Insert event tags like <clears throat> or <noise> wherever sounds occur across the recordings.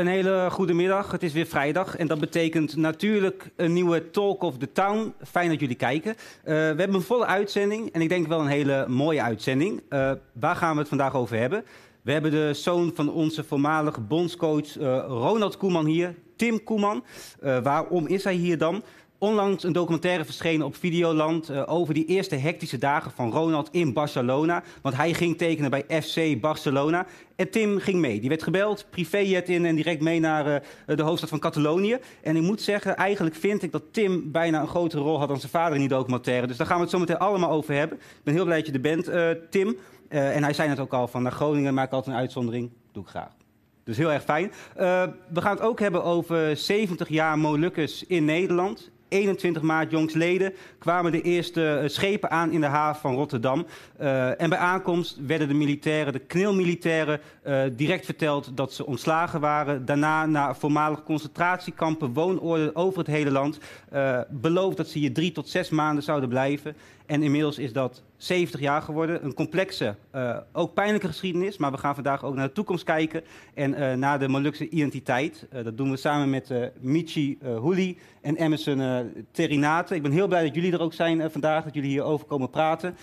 Een hele goede middag. Het is weer vrijdag en dat betekent natuurlijk een nieuwe Talk of the Town. Fijn dat jullie kijken. Uh, we hebben een volle uitzending en ik denk wel een hele mooie uitzending. Uh, waar gaan we het vandaag over hebben? We hebben de zoon van onze voormalige bondscoach uh, Ronald Koeman hier, Tim Koeman. waarom is hij hier dan? Onlangs een documentaire verschenen op Videoland uh, over die eerste hectische dagen van Ronald in Barcelona. Want hij ging tekenen bij FC Barcelona. En Tim ging mee. Die werd gebeld, privéjet in en direct mee naar uh, de hoofdstad van Catalonië. En ik moet zeggen, eigenlijk vind ik dat Tim bijna een grotere rol had dan zijn vader in die documentaire. Dus daar gaan we het zo meteen allemaal over hebben. Ik ben heel blij dat je er bent, uh, Tim. en hij zei het ook al, van naar Groningen maak ik altijd een uitzondering. Doe ik graag. Dus heel erg fijn. we gaan het ook hebben over 70 jaar Molukkers in Nederland. 21 maart jongsleden kwamen de eerste eh, schepen aan in de haven van Rotterdam. Uh, en bij aankomst werden de militairen, de knilmilitairen, uh, direct verteld dat ze ontslagen waren. Daarna naar voormalige concentratiekampen, woonorden over het hele land. Uh, beloofd dat ze hier drie tot zes maanden zouden blijven. En inmiddels is dat 70 jaar geworden. Een complexe, uh, ook pijnlijke geschiedenis. Maar we gaan vandaag ook naar de toekomst kijken. En uh, naar de Molukse identiteit. Uh, dat doen we samen met Michi Houli en Emerson Terinate. Ik ben heel blij dat jullie er ook zijn vandaag. Dat jullie hier over komen praten.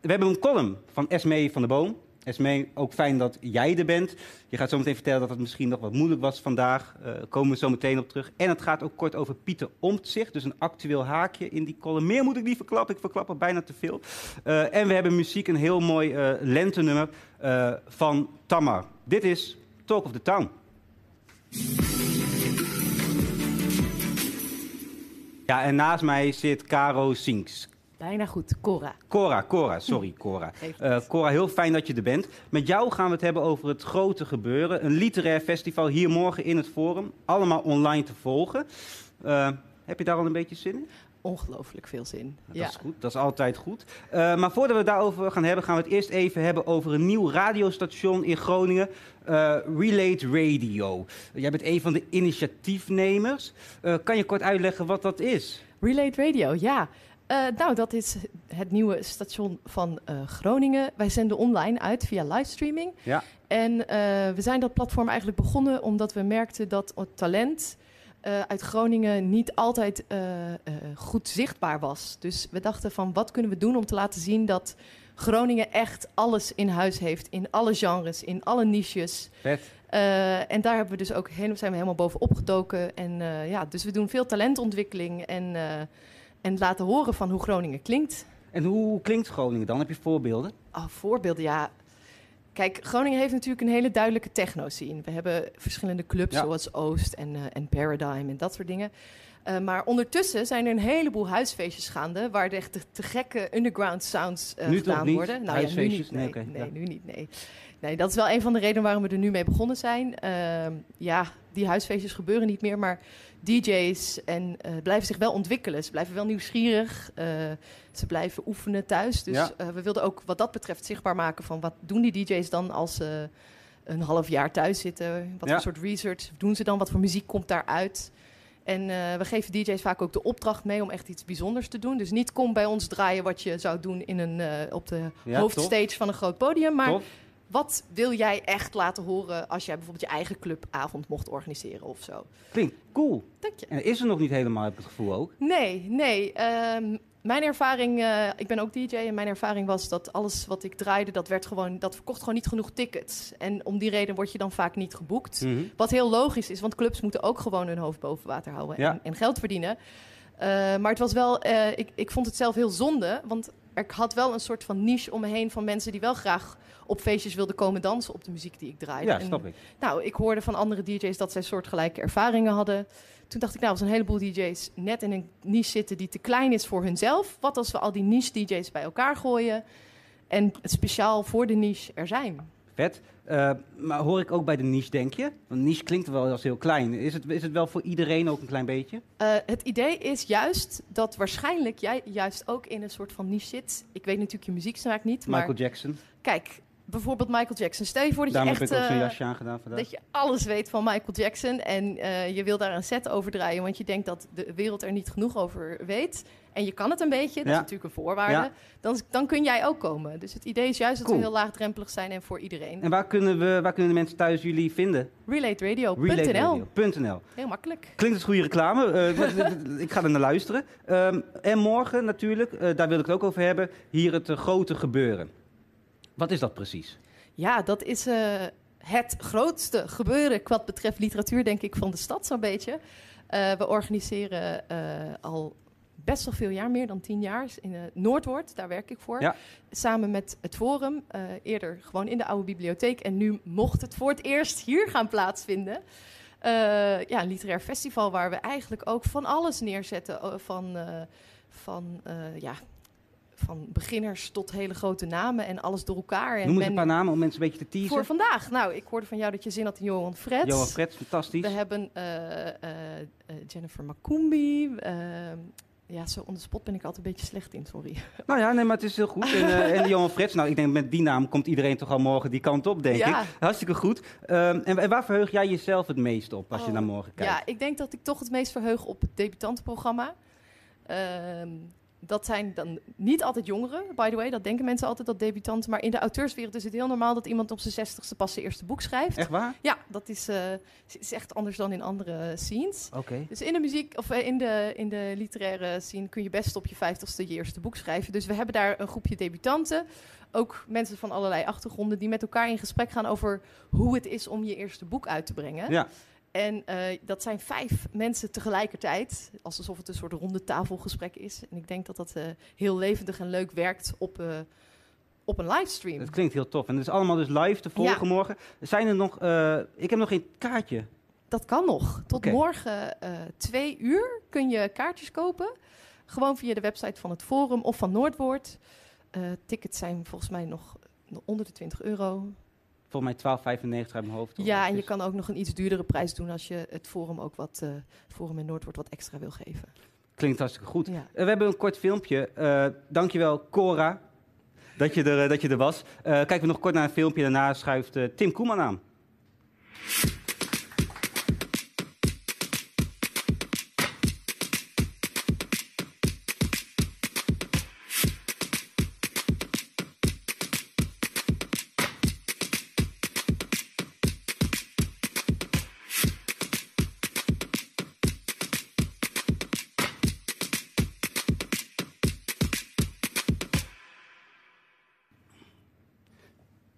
we hebben een column van Esmee van der Boom. Esmee, ook fijn dat jij er bent. Je gaat zo meteen vertellen dat het misschien nog wat moeilijk was vandaag. Uh, komen we zo meteen op terug. En het gaat ook kort over Pieter Omtzigt. Dus een actueel haakje in die column. Meer moet ik niet verklappen. Ik verklap er bijna te veel. Uh, en we hebben muziek, een heel mooi uh, lentenummer van Tamar. Dit is Talk of the Town. Ja, en naast mij zit Caro Sinks. Bijna goed, Cora. Cora, Cora, sorry <laughs> Cora. Uh, Cora, heel fijn dat je er bent. Met jou gaan we het hebben over het grote gebeuren. Een literair festival hier morgen in het Forum. Allemaal online te volgen. Uh, heb je daar al een beetje zin in? Ongelooflijk veel zin. Dat ja. is goed, dat is altijd goed. Uh, maar voordat we het daarover gaan hebben, gaan we het eerst even hebben over een nieuw radiostation in Groningen. Relate Radio. Jij bent een van de initiatiefnemers. kan je kort uitleggen wat dat is? Relate Radio, ja. Uh, nou, dat is het nieuwe station van uh, Groningen. Wij zenden online uit via livestreaming. Ja. En uh, we zijn dat platform eigenlijk begonnen omdat we merkten dat het talent uit Groningen niet altijd goed zichtbaar was. Dus we dachten van wat kunnen we doen om te laten zien dat Groningen echt alles in huis heeft. In alle genres, in alle niches. Vet. en daar hebben we dus ook zijn we helemaal bovenop gedoken. En ja, dus we doen veel talentontwikkeling en en laten horen van hoe Groningen klinkt. En hoe klinkt Groningen dan? Heb je voorbeelden? Oh, voorbeelden, ja. Kijk, Groningen heeft natuurlijk een hele duidelijke techno-scene. We hebben verschillende clubs ja. zoals Oost en, uh, en Paradigm en dat soort dingen. Uh, maar ondertussen zijn er een heleboel huisfeestjes gaande... waar echt de te gekke underground sounds uh, nu gedaan worden. Nou ja, nu niet. Nee, nee, okay. nee ja. nu niet, nee. Nee, dat is wel een van de redenen waarom we er nu mee begonnen zijn. Uh, ja, die huisfeestjes gebeuren niet meer, maar DJ's en uh, blijven zich wel ontwikkelen. Ze blijven wel nieuwsgierig. Uh, ze blijven oefenen thuis. Dus ja. uh, we wilden ook wat dat betreft zichtbaar maken van wat doen die DJ's dan als ze een half jaar thuis zitten. Wat ja. voor soort research doen ze dan? Wat voor muziek komt daaruit? En we geven DJ's vaak ook de opdracht mee om echt iets bijzonders te doen. Dus niet kom bij ons draaien wat je zou doen in een, op de ja, hoofdstage top. van een groot podium. Maar tof wat wil jij echt laten horen als jij bijvoorbeeld je eigen clubavond mocht organiseren of zo? Klinkt cool. Dank je. En is er nog niet helemaal, heb ik het gevoel ook. Nee, nee. Ehm, mijn ervaring, uh, ik ben ook DJ en mijn ervaring was dat alles wat ik draaide, dat werd gewoon, dat verkocht gewoon niet genoeg tickets. En om die reden word je dan vaak niet geboekt. Mhm. Wat heel logisch is, want clubs moeten ook gewoon hun hoofd boven water houden Ja. en, en geld verdienen. Eh, maar het was wel, eh, ik, ik vond het zelf heel zonde, want er had wel een soort van niche om me heen van mensen die wel graag op feestjes wilden komen dansen op de muziek die ik draaide. Ja, snap ik. Nou, ik hoorde van andere DJ's dat zij soortgelijke ervaringen hadden. Toen dacht ik, nou, als een heleboel DJ's net in een niche zitten die te klein is voor hunzelf. Wat als we al die niche DJ's bij elkaar gooien en speciaal voor de niche er zijn? Vet. Eh, maar hoor ik ook bij de niche, denk je? Want niche klinkt wel als heel klein. Is het, is het wel voor iedereen ook een klein beetje? Eh, het idee is juist dat waarschijnlijk jij juist ook in een soort van niche zit. Ik weet natuurlijk je muzieksmaak niet, maar Michael Jackson. kijk, bijvoorbeeld Michael Jackson. Stel je voor dat Daarom je heb echt ik ook zo'n eh, jasje aangedaan vandaag. dat je alles weet van Michael Jackson en eh, je wil daar een set over draaien, want je denkt dat de wereld er niet genoeg over weet. En je kan het een beetje, dat Ja. is natuurlijk een voorwaarde. Ja. Dan, dan kun jij ook komen. Dus het idee is juist dat Cool. we heel laagdrempelig zijn en voor iedereen. En waar kunnen, we, waar kunnen de mensen thuis jullie vinden? RelateRadio.nl. Heel makkelijk. Klinkt als goede reclame. <laughs> Eh, ik ga er naar luisteren. Ehm, en morgen natuurlijk, daar wil ik het ook over hebben, hier het grote gebeuren. Wat is dat precies? Ja, dat is eh, het grootste gebeuren wat betreft literatuur, denk ik, van de stad zo'n beetje. Eh, we organiseren eh, al best wel veel jaar, meer dan tien jaar, in Noordwoord, daar werk ik voor. Ja. Samen met het Forum, eerder gewoon in de oude bibliotheek. En nu mocht het voor het eerst hier gaan plaatsvinden. Ja, een literair festival waar we eigenlijk ook van alles neerzetten. van, van ja, van beginners tot hele grote namen en alles door elkaar. En Noem eens een paar namen om mensen een beetje te teasen. voor vandaag. Nou, ik hoorde van jou dat je zin had in Johan Frets. Johan Frets, fantastisch. We hebben eh, eh, eh, Jennifer Makumbi. eh, ja, zo on the spot ben ik altijd een beetje slecht in, sorry. <laughs> Nou ja, nee, maar het is heel goed. En, en Johan Frets, nou, ik denk met die naam komt iedereen toch al morgen die kant op, denk Ja. ik. Hartstikke goed. Ehm, en, en waar verheug jij jezelf het meest op als je Oh, naar morgen kijkt? Ja, ik denk dat ik toch het meest verheug op het debutantenprogramma. Ehm, dat zijn dan niet altijd jongeren, by the way. Dat denken mensen altijd, dat debutanten. Maar in de auteurswereld is het heel normaal dat iemand op zijn zestigste pas zijn eerste boek schrijft. Echt waar? Ja, dat is, eh, is echt anders dan in andere scenes. Oké. Dus in de muziek of eh, in de, in de literaire scene kun je best op je vijftigste je eerste boek schrijven. Dus we hebben daar een groepje debutanten. Ook mensen van allerlei achtergronden die met elkaar in gesprek gaan over hoe het is om je eerste boek uit te brengen. Ja. En eh, dat zijn vijf mensen tegelijkertijd, alsof het een soort ronde tafelgesprek is. En ik denk dat dat eh, heel levendig en leuk werkt op, eh, op een livestream. Het klinkt heel tof. En het is allemaal dus live te volgen Ja. morgen. Zijn er nog... ik heb nog geen kaartje. Dat kan nog. Tot morgen twee uur kun je kaartjes kopen. Gewoon via de website van het Forum of van Noordwoord. Tickets zijn volgens mij nog onder de 20 euro. Volgens mij 12,95 uit mijn hoofd. Ja, en je Dus- kan ook nog een iets duurdere prijs doen als je het Forum ook wat, eh Forum in Noordwoord wat extra wil geven. Klinkt hartstikke goed. Ja. Eh, we hebben een kort filmpje. Eh dankjewel, Cora, dat je er, dat je er was. Kijken we nog kort naar een filmpje. Daarna schuift Tim Koeman aan.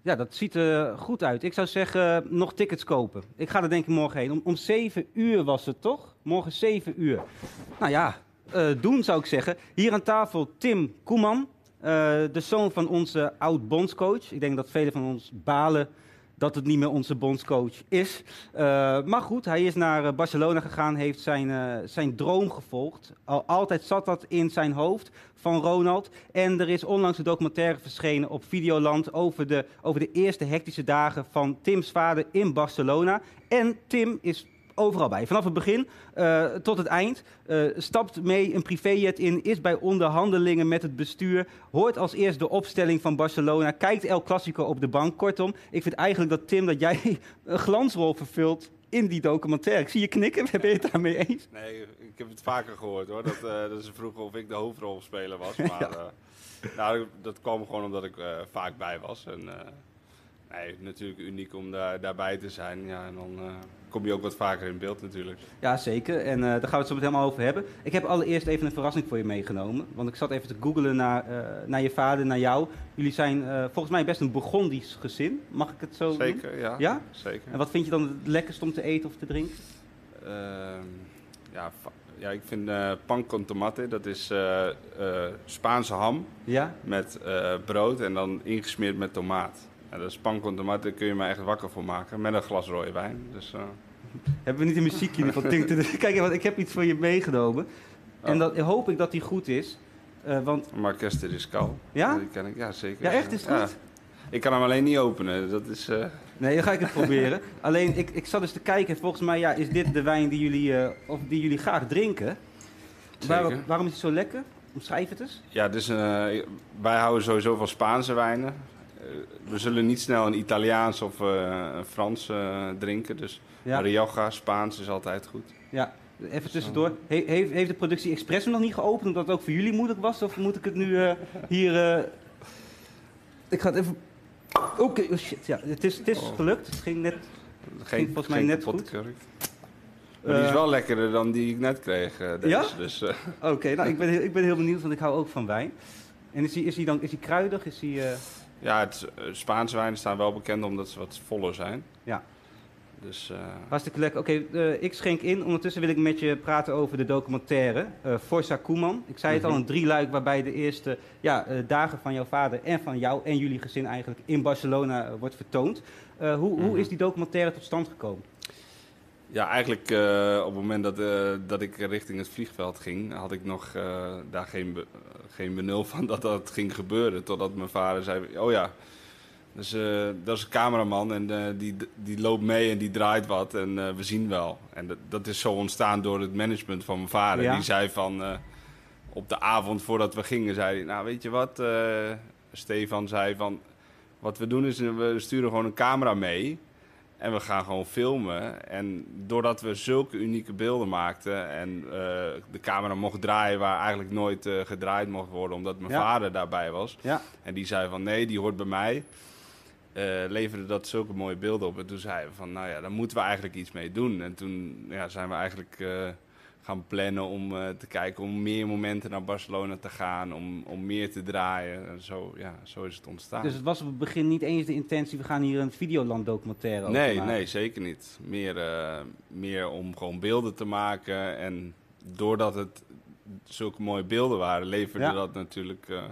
Ja, dat ziet er goed uit. Ik zou zeggen, nog tickets kopen. Ik ga er denk ik morgen heen. Om, om 7 uur was het toch? Morgen 7 uur. Nou ja, eh, doen zou ik zeggen. Hier aan tafel Tim Koeman, eh, de zoon van onze oud-bondscoach. Ik denk dat velen van ons balen dat het niet meer onze bondscoach is. Eh, maar goed, hij is naar eh, Barcelona gegaan, heeft zijn, eh, zijn droom gevolgd. Al altijd zat dat in zijn hoofd van Ronald. En er is onlangs een documentaire verschenen op Videoland over de, over de eerste hectische dagen van Tims vader in Barcelona. En Tim is overal bij. Vanaf het begin eh, tot het eind. Eh, stapt mee een privéjet in, is bij onderhandelingen met het bestuur. Hoort als eerst de opstelling van Barcelona. Kijkt El Clasico op de bank. Kortom, ik vind eigenlijk dat Tim, dat jij <laughs> een glansrol vervult in die documentaire. Ik zie je knikken, <laughs> ben je het daarmee eens? Nee, ik heb het vaker gehoord hoor. Dat, eh, dat ze vroegen of ik de hoofdrolspeler was. <laughs> Maar eh, nou, dat kwam gewoon omdat ik vaak bij was. En, Nee, natuurlijk uniek om daar, daarbij te zijn. Ja, en dan uh, kom je ook wat vaker in beeld natuurlijk. Ja, zeker. En uh, daar gaan we het zo meteen helemaal over hebben. Ik heb allereerst even een verrassing voor je meegenomen. Want ik zat even te googlen naar, uh, naar je vader, naar jou. Jullie zijn volgens mij best een Burgondisch gezin. Mag ik het zo Zeker, doen? ja. ja. Zeker. En wat vind je dan het lekkerst om te eten of te drinken? Ehm, ja, ja, ik vind pan con tomate, dat is Spaanse ham ja? met brood en dan ingesmeerd met tomaat. Ja, dat is tomate, daar kun je me echt wakker voor maken. Met een glas rode wijn. Dus, uh... <laughs> Hebben we niet een muziekje in ieder geval? Kijk, want ik heb iets voor je meegenomen. En oh. dat hoop ik dat die goed is. Uh, want... Marques de Riscal. Ja? Die ken ik, ja zeker. Ja, echt? Is het goed? Ik kan hem alleen niet openen. Dat is, uh... Nee, dan ga ik het proberen. <laughs> Alleen, ik, ik zat eens te kijken. Volgens mij ja, is dit de wijn die jullie, uh, of die jullie graag drinken. Waar, waarom is het zo lekker? Omschrijf het eens. Ja, dus, wij houden sowieso van Spaanse wijnen we zullen niet snel een Italiaans of uh, een Frans uh, drinken. Dus ja. Rioja, Spaans is altijd goed. Ja, even tussendoor. He heeft, heeft de productie Express nog niet geopend omdat het ook voor jullie moeilijk was? Of moet ik het nu uh, hier... Ik ga het even... Oké, okay. oh shit. Ja, het is, het is oh. gelukt. Het ging net... Geen, ging volgens mij net goed. Maar die is wel lekkerder dan die ik net kreeg. Deze, ja? Dus, Oké, okay, nou ik ben, heel, ik ben heel benieuwd, want ik hou ook van wijn. En is die, is die dan is die kruidig? Is die, ja, het, uh, Spaanse wijnen staan wel bekend omdat ze wat voller zijn. Ja. Dus, uh... Hartstikke lekker. Oké, okay, uh, ik schenk in. Ondertussen wil ik met je praten over de documentaire Forza Koeman. Ik zei het al, mhm. een drieluik waarbij de eerste ja, dagen van jouw vader en van jou en jullie gezin eigenlijk in Barcelona wordt vertoond. hoe, hoe mhm. is die documentaire tot stand gekomen? Ja, eigenlijk uh, op het moment dat, uh, dat ik richting het vliegveld ging, had ik nog uh, daar geen, geen benul van dat dat ging gebeuren. Totdat mijn vader zei, oh ja, dus, dat is een cameraman en die, die loopt mee en die draait wat en we zien wel. En dat, dat is zo ontstaan door het management van mijn vader. Ja. Die zei van, op de avond voordat we gingen, zei hij, nou weet je wat, Stefan zei van, wat we doen is, we sturen gewoon een camera mee... En we gaan gewoon filmen. En doordat we zulke unieke beelden maakten en uh, de camera mocht draaien waar eigenlijk nooit uh, gedraaid mocht worden, omdat mijn vader daarbij was. Ja. En die zei van nee, die hoort bij mij. Uh, leverde dat zulke mooie beelden op. En toen zeiden we van nou ja, daar moeten we eigenlijk iets mee doen. En toen ja, zijn we eigenlijk gaan plannen om uh, te kijken om meer momenten naar Barcelona te gaan, om, om meer te draaien. En zo, ja, zo is het ontstaan. Dus het was op het begin niet eens de intentie, we gaan hier een Videoland documentaire over nee, Nee, zeker niet. Meer, uh, meer om gewoon beelden te maken. En doordat het zulke mooie beelden waren, leverde ja. dat natuurlijk... Uh,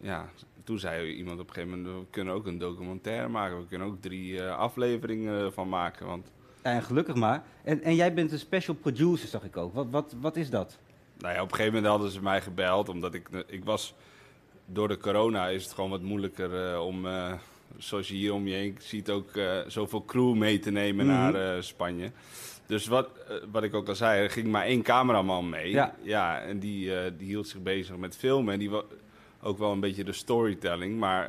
ja, toen zei iemand op een gegeven moment, we kunnen ook een documentaire maken. We kunnen ook drie afleveringen van maken, want... En gelukkig maar. En, en jij bent een special producer, zag ik ook. Wat, wat, wat is dat? Nou ja, op een gegeven moment hadden ze mij gebeld, omdat ik, ik was... Door de corona is het gewoon wat moeilijker uh, om, uh, zoals je hier om je heen ziet, ook uh, zoveel crew mee te nemen mm -hmm. naar Spanje. Dus wat, wat ik ook al zei, er ging maar één cameraman mee. Ja. ja en die, die hield zich bezig met filmen. En die was ook wel een beetje de storytelling. Maar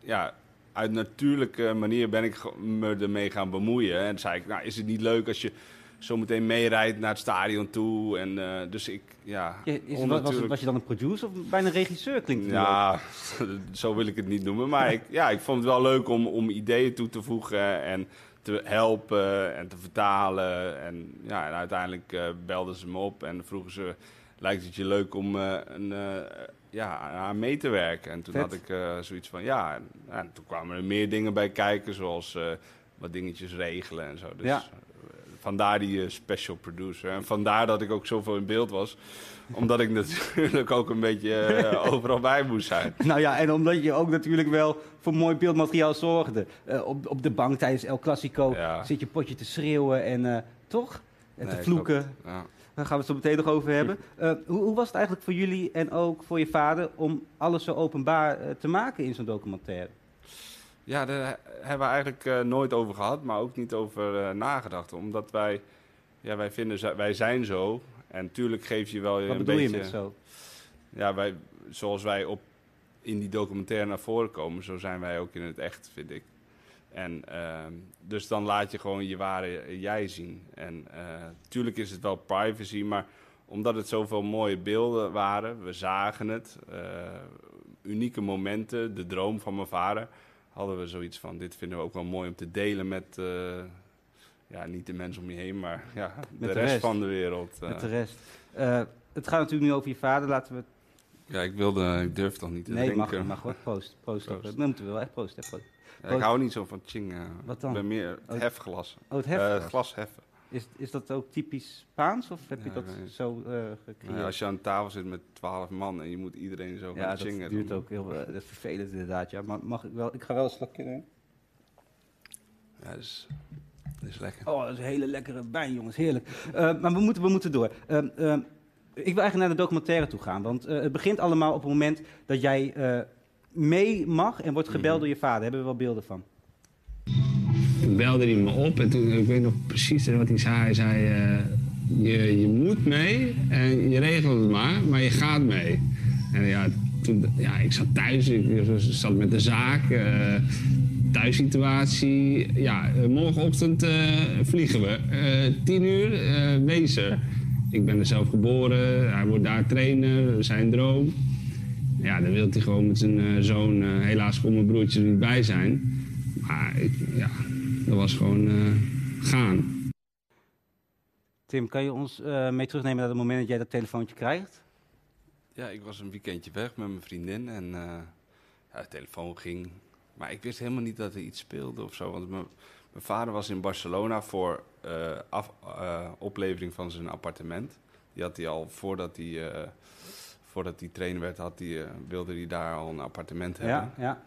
ja, uit natuurlijke manier ben ik me ermee gaan bemoeien. En zei ik, nou, is het niet leuk als je zo meteen meerijdt naar het stadion toe? En uh, dus ik, ja... ja is, was, was, je dan een producer of bijna een regisseur klinkt het Ja, <laughs> zo wil ik het niet noemen. Maar ik, ja, ik vond het wel leuk om, om ideeën toe te voegen en te helpen en te vertalen. En, ja, en uiteindelijk uh, belden ze me op en vroegen ze... Lijkt het je leuk om uh, een ja, aan mee te werken. En toen had ik uh, zoiets van ja. En, en, toen kwamen er meer dingen bij kijken, zoals wat dingetjes regelen en zo. Dus ja. vandaar die special producer. En vandaar dat ik ook zoveel in beeld was. Omdat ik <laughs> natuurlijk ook een beetje <laughs> overal bij moest zijn. Nou ja, en omdat je ook natuurlijk wel voor mooi beeldmateriaal zorgde. op, op de bank tijdens El Clasico ja. zit je potje te schreeuwen en toch? En nee, te vloeken. Ja. Daar gaan we het zo meteen nog over hebben. Uh, hoe, hoe, was het eigenlijk voor jullie en ook voor je vader om alles zo openbaar uh, te maken in zo'n documentaire? Ja, daar hebben we eigenlijk uh, nooit over gehad, maar ook niet over nagedacht. Omdat wij, ja, wij vinden, wij zijn zo. En natuurlijk geef je wel Wat een beetje... Wat bedoel je met zo? Ja, wij, zoals wij op, in die documentaire naar voren komen, zo zijn wij ook in het echt, vind ik. En uh, dus dan laat je gewoon je ware jij zien. En natuurlijk uh, is het wel privacy, maar omdat het zoveel mooie beelden waren, we zagen het, uh, unieke momenten, de droom van mijn vader, hadden we zoiets van, dit vinden we ook wel mooi om te delen met, ja, niet de mensen om je heen, maar <laughs> ja, de, de rest, van de wereld. Met de rest. het gaat natuurlijk nu over je vader, laten we ja, ik wilde, ik durf toch niet te nee, drinken. Nee, mag, mag hoor. Proost. Proost. proost. Dat moeten we wel echt proost. Ja, ik hou niet zo van ching. Uh, Wat dan? Ik ben meer het oh, hefglas. Oh, het hefglas. Uh, glas heffen. Is, is dat ook typisch Spaans of heb je dat zo uh, gecreëerd? Als je aan tafel zit met twaalf man en je moet iedereen zo ja, gaan chingen. Ja, dat duurt ook heel dat is vervelend inderdaad. Ja. Maar mag ik wel, ik ga wel een slokje doen. Ja, dat is, dat is lekker. Oh, dat is een hele lekkere wijn, jongens. Heerlijk. maar we moeten, we moeten door. Ehm, ehm, ik wil eigenlijk naar de documentaire toe gaan. Want het begint allemaal op het moment dat jij mee mag en wordt gebeld mm. door je vader. Hebben we wel beelden van? Toen belde hij me op en toen, ik weet nog precies wat hij zei. Hij zei, uh, je, je moet mee en je regelt het maar, maar je gaat mee. En ja, toen, ja ik zat thuis, ik zat met de zaak, thuissituatie. Ja, morgenochtend vliegen we. tien uur, wezen. Ik ben er zelf geboren, hij wordt daar trainer, zijn droom. Ja, dan wil hij gewoon met zijn uh, zoon, uh, helaas kon mijn broertje er niet bij zijn. Maar ik, ja, dat was gewoon uh, gaan. Tim, kan je ons mee terugnemen naar het moment dat jij dat telefoontje krijgt? Ja, ik was een weekendje weg met mijn vriendin en ja, de telefoon ging. Maar ik wist helemaal niet dat er iets speelde of zo. Want mijn, mijn vader was in Barcelona voor uh, af, uh, oplevering van zijn appartement. Die had hij al voordat hij, uh, voordat hij trainer werd, had hij, wilde hij daar al een appartement hebben. Ja, ja.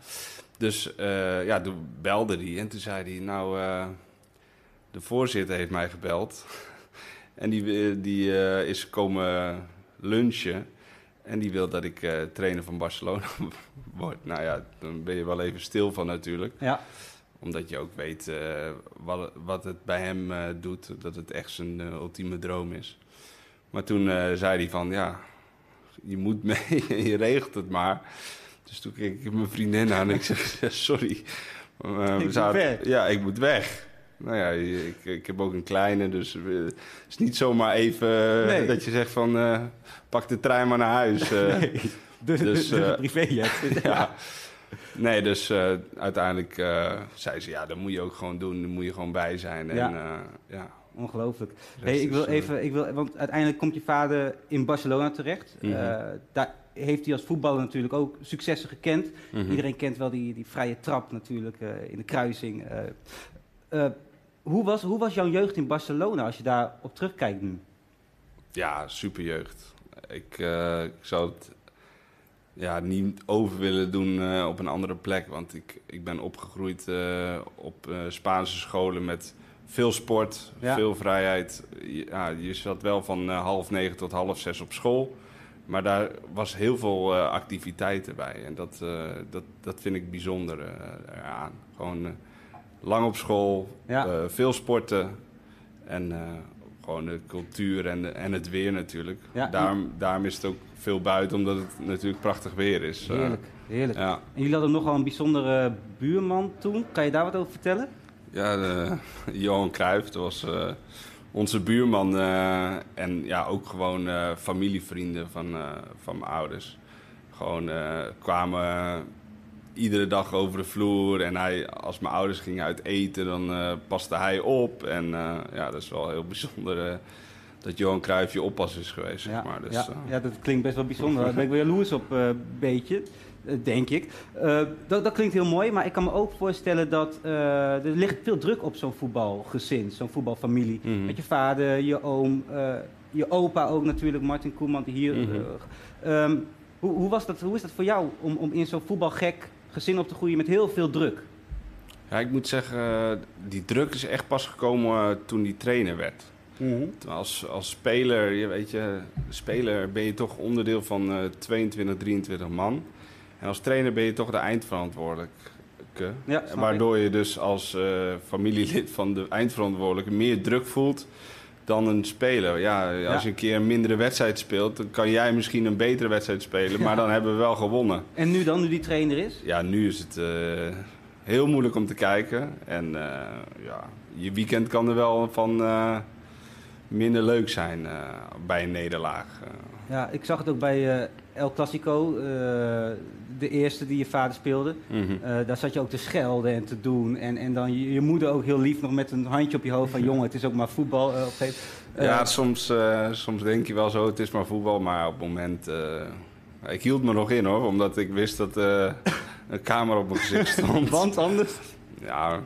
Dus ja, toen belde hij en toen zei hij: Nou, de voorzitter heeft mij gebeld. <laughs> en die, die is komen lunchen. En die wil dat ik trainer van Barcelona <laughs> word. Nou ja, dan ben je wel even stil van natuurlijk. Ja omdat je ook weet wat, wat het bij hem doet. Dat het echt zijn ultieme droom is. Maar toen zei hij van, ja, je moet mee <laughs> en je regelt het maar. Dus toen keek ik mijn vriendin aan en ik zeg, <laughs> sorry. ik zaten, ja, ik moet weg. Nou ja, ik, ik heb ook een kleine, dus het is niet zomaar even nee. dat je zegt van, pak de trein maar naar huis. <laughs> Nee, dus, dus, dus privéjet. ja. Nee, dus uh, uiteindelijk uh, zei ze, ja, dat moet je ook gewoon doen. Daar moet je gewoon bij zijn. En, ja. Uh, ja. Ongelooflijk. Hey, ik wil even, ik wil, want uiteindelijk komt je vader in Barcelona terecht. Mm -hmm. daar heeft hij als voetballer natuurlijk ook successen gekend. Mm -hmm. Iedereen kent wel die, die vrije trap natuurlijk in de kruising. hoe, was, hoe was jouw jeugd in Barcelona als je daar op terugkijkt nu? Ja, super jeugd. Ik, ik zou het ja, niet over willen doen uh, op een andere plek. Want ik, ik ben opgegroeid uh, op uh, Spaanse scholen met veel sport, ja. veel vrijheid. Ja, je zat wel van half negen tot half zes op school. Maar daar was heel veel activiteiten bij. En dat, dat, dat vind ik bijzonder eraan. Gewoon lang op school, ja. veel sporten. En gewoon de cultuur en, en het weer natuurlijk. Ja, daarom, daarom is het ook veel buiten, omdat het natuurlijk prachtig weer is. Eh. Heerlijk, heerlijk. Ja. En jullie hadden nogal een bijzondere buurman toen. Kan je daar wat over vertellen? Ja, de, Johan Cruijff, dat was uh, onze buurman. Uh, en ja, ook gewoon familievrienden van, van mijn ouders. Gewoon kwamen iedere dag over de vloer. En hij, als mijn ouders gingen uit eten, dan paste hij op. En ja, dat is wel heel bijzonder dat Johan Cruijff je oppas is geweest. Zeg maar. dus, ja, ja, dat klinkt best wel bijzonder. Daar ben ik wel jaloers op, een beetje, denk ik. dat, dat klinkt heel mooi, maar ik kan me ook voorstellen dat er ligt veel druk op zo'n voetbalgezin, zo'n voetbalfamilie. Mm -hmm. Met je vader, je oom, je opa ook natuurlijk, Martin Koeman, hier... Mm -hmm. um, hoe, hoe, was dat, hoe is dat voor jou om, om in zo'n voetbalgek gezin op te groeien met heel veel druk? Ja, ik moet zeggen, die druk is echt pas gekomen toen die trainer werd. Mm -hmm. als, als speler, je weet je, speler ben je toch onderdeel van uh, 22, 23 man. En als trainer ben je toch de eindverantwoordelijke. Ja, waardoor je dus als uh, familielid van de eindverantwoordelijke meer druk voelt dan een speler. Ja, als je een keer een mindere wedstrijd speelt, dan kan jij misschien een betere wedstrijd spelen, maar dan hebben we wel gewonnen. En nu dan, nu die trainer is? Ja, nu is het uh, heel moeilijk om te kijken. En uh, ja, je weekend kan er wel van minder leuk zijn bij een nederlaag. Ja, ik zag het ook bij El Clasico. De eerste die je vader speelde. Mhm. daar zat je ook te schelden en te doen. En, en dan je, je, moeder ook heel lief nog met een handje op je hoofd van... jongen, het is ook maar voetbal. op ja, soms, soms denk je wel zo, het is maar voetbal. Maar op het moment... ik hield me nog in hoor, omdat ik wist dat een camera op mijn gezicht stond. <laughs> Want anders? Ja,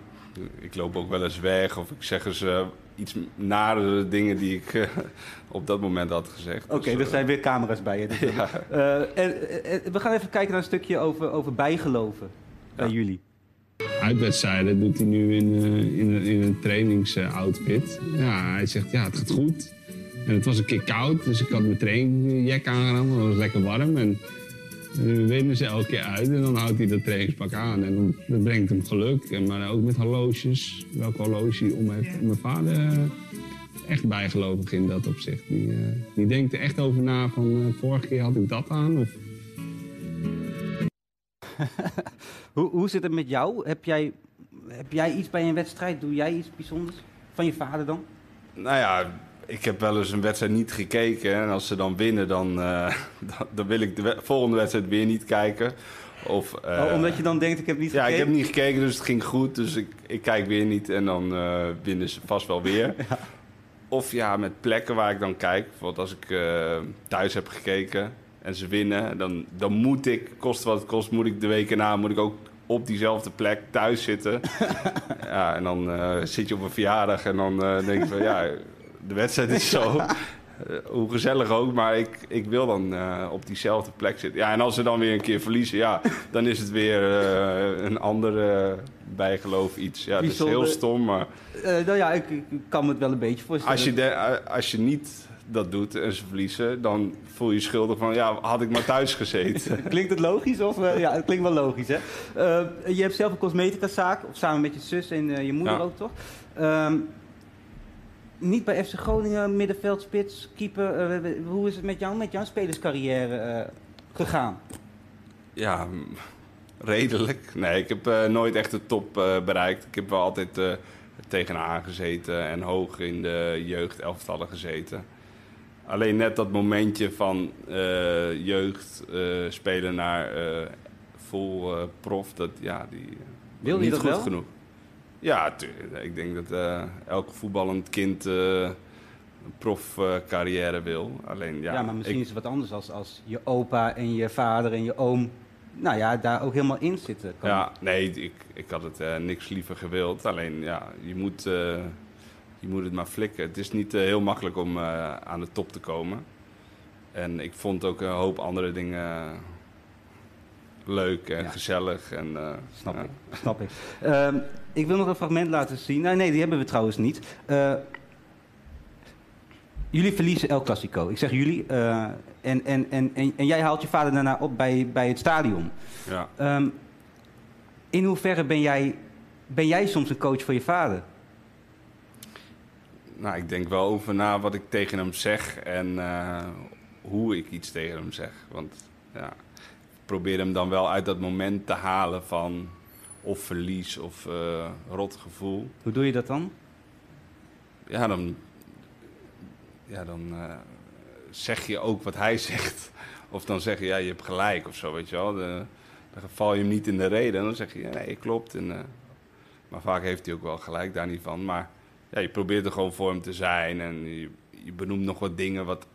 ik loop ook wel eens weg of ik zeg eens iets nare dingen die ik uh, op dat moment had gezegd. Oké, okay, dus, er zijn weer camera's bij je. Dus <laughs> ja. en, we gaan even kijken naar een stukje over, over bijgeloven ja. bij jullie. Uitwedstrijden doet hij nu in, in, in een trainingsoutfit. Ja, hij zegt ja, het gaat goed. En het was een keer koud, dus ik had mijn trainingjack aangedaan. Het was lekker warm. En nu winnen ze elke keer uit en dan houdt hij dat trainingspak aan. En dan, dat brengt hem geluk. En, maar ook met horloges. Welke horloge hij om heeft. Mijn vader uh, echt bijgelovig in dat opzicht. Die, uh, die denkt er echt over na van uh, vorige keer had ik dat aan. Of... <laughs> hoe, hoe zit het met jou? Heb jij, heb jij iets bij een wedstrijd? Doe jij iets bijzonders van je vader dan? Nou ja, ik heb wel eens een wedstrijd niet gekeken. En als ze dan winnen, dan, <laughs> uh, dan, wil ik de volgende wedstrijd weer niet kijken. Of, uh, oh, omdat je dan denkt, ik heb niet gekeken? Ja, ik heb niet gekeken, dus het ging goed. Dus ik, ik kijk weer niet en dan uh, winnen ze vast wel weer. <laughs> ja. Of ja, met plekken waar ik dan kijk. Bijvoorbeeld als ik thuis heb gekeken en ze winnen... Dan, dan moet ik, kost wat het kost, moet ik de weken na... moet ik ook op diezelfde plek thuis zitten. <laughs> ja, en dan zit je op een verjaardag en dan denk je van... ja de wedstrijd is zo. <laughs> Eh, hoe gezellig ook, maar ik, ik wil dan uh, op diezelfde plek zitten. Ja, en als ze dan weer een keer verliezen, ja, dan is het weer uh, een andere bijgeloof iets. Ja, dat is heel stom, maar... nou ja, ik, ik, kan me het wel een beetje voorstellen. Als je, de, als je niet dat doet en ze verliezen, dan voel je je schuldig van, ja, had ik maar thuis gezeten. <laughs> klinkt het logisch? Of, ja, het klinkt wel logisch, hè? je hebt zelf een cosmetica zaak, samen met je zus en je moeder ja. ook, toch? Ehm, niet bij FC Groningen, middenveld, spits, keeper. Uh, hoe is het met jou, met jouw spelerscarrière uh, gegaan? Ja, redelijk. Nee, ik heb uh, nooit echt de top bereikt. Ik heb wel altijd tegenaan gezeten en hoog in de jeugdelftallen gezeten. Alleen net dat momentje van jeugd spelen naar vol prof, dat, ja, die Wil niet dat goed wel? genoeg. Ja, ik denk dat uh, elk voetballend kind uh, een profcarrière wil. Alleen, ja, ja, maar misschien ik... is het wat anders als, als je opa en je vader en je oom... nou ja, daar ook helemaal in zitten. Kan. Ja, nee, ik, ik had het uh, niks liever gewild. Alleen, ja, je moet, je moet het maar flikken. Het is niet heel makkelijk om aan de top te komen. En ik vond ook een hoop andere dingen leuk en Ja. gezellig. En, Snap ik, snap ik. Ehm, ik wil nog een fragment laten zien. Nou, nee, die hebben we trouwens niet. Eh, jullie verliezen El Clasico. Ik zeg jullie. eh, en, en, en, en, en jij haalt je vader daarna op bij, bij het stadion. Ja. Ehm, in hoeverre ben jij, ben jij soms een coach voor je vader? Nou, ik denk wel over na wat ik tegen hem zeg en eh, hoe ik iets tegen hem zeg. Want ja, ik probeer hem dan wel uit dat moment te halen van of verlies of eh rot gevoel. Hoe doe je dat dan? Ja, dan, ja, dan eh, zeg je ook wat hij <laughs> zegt. Of dan zeg je, ja, je hebt gelijk of zo, weet je wel. De- dan val je hem niet in de reden. En dan zeg je, ja, nee, klopt. En, eh, maar vaak heeft hij ook wel gelijk daar niet van. Maar ja, je probeert er gewoon voor hem te zijn. En je, je benoemt nog wat dingen wat,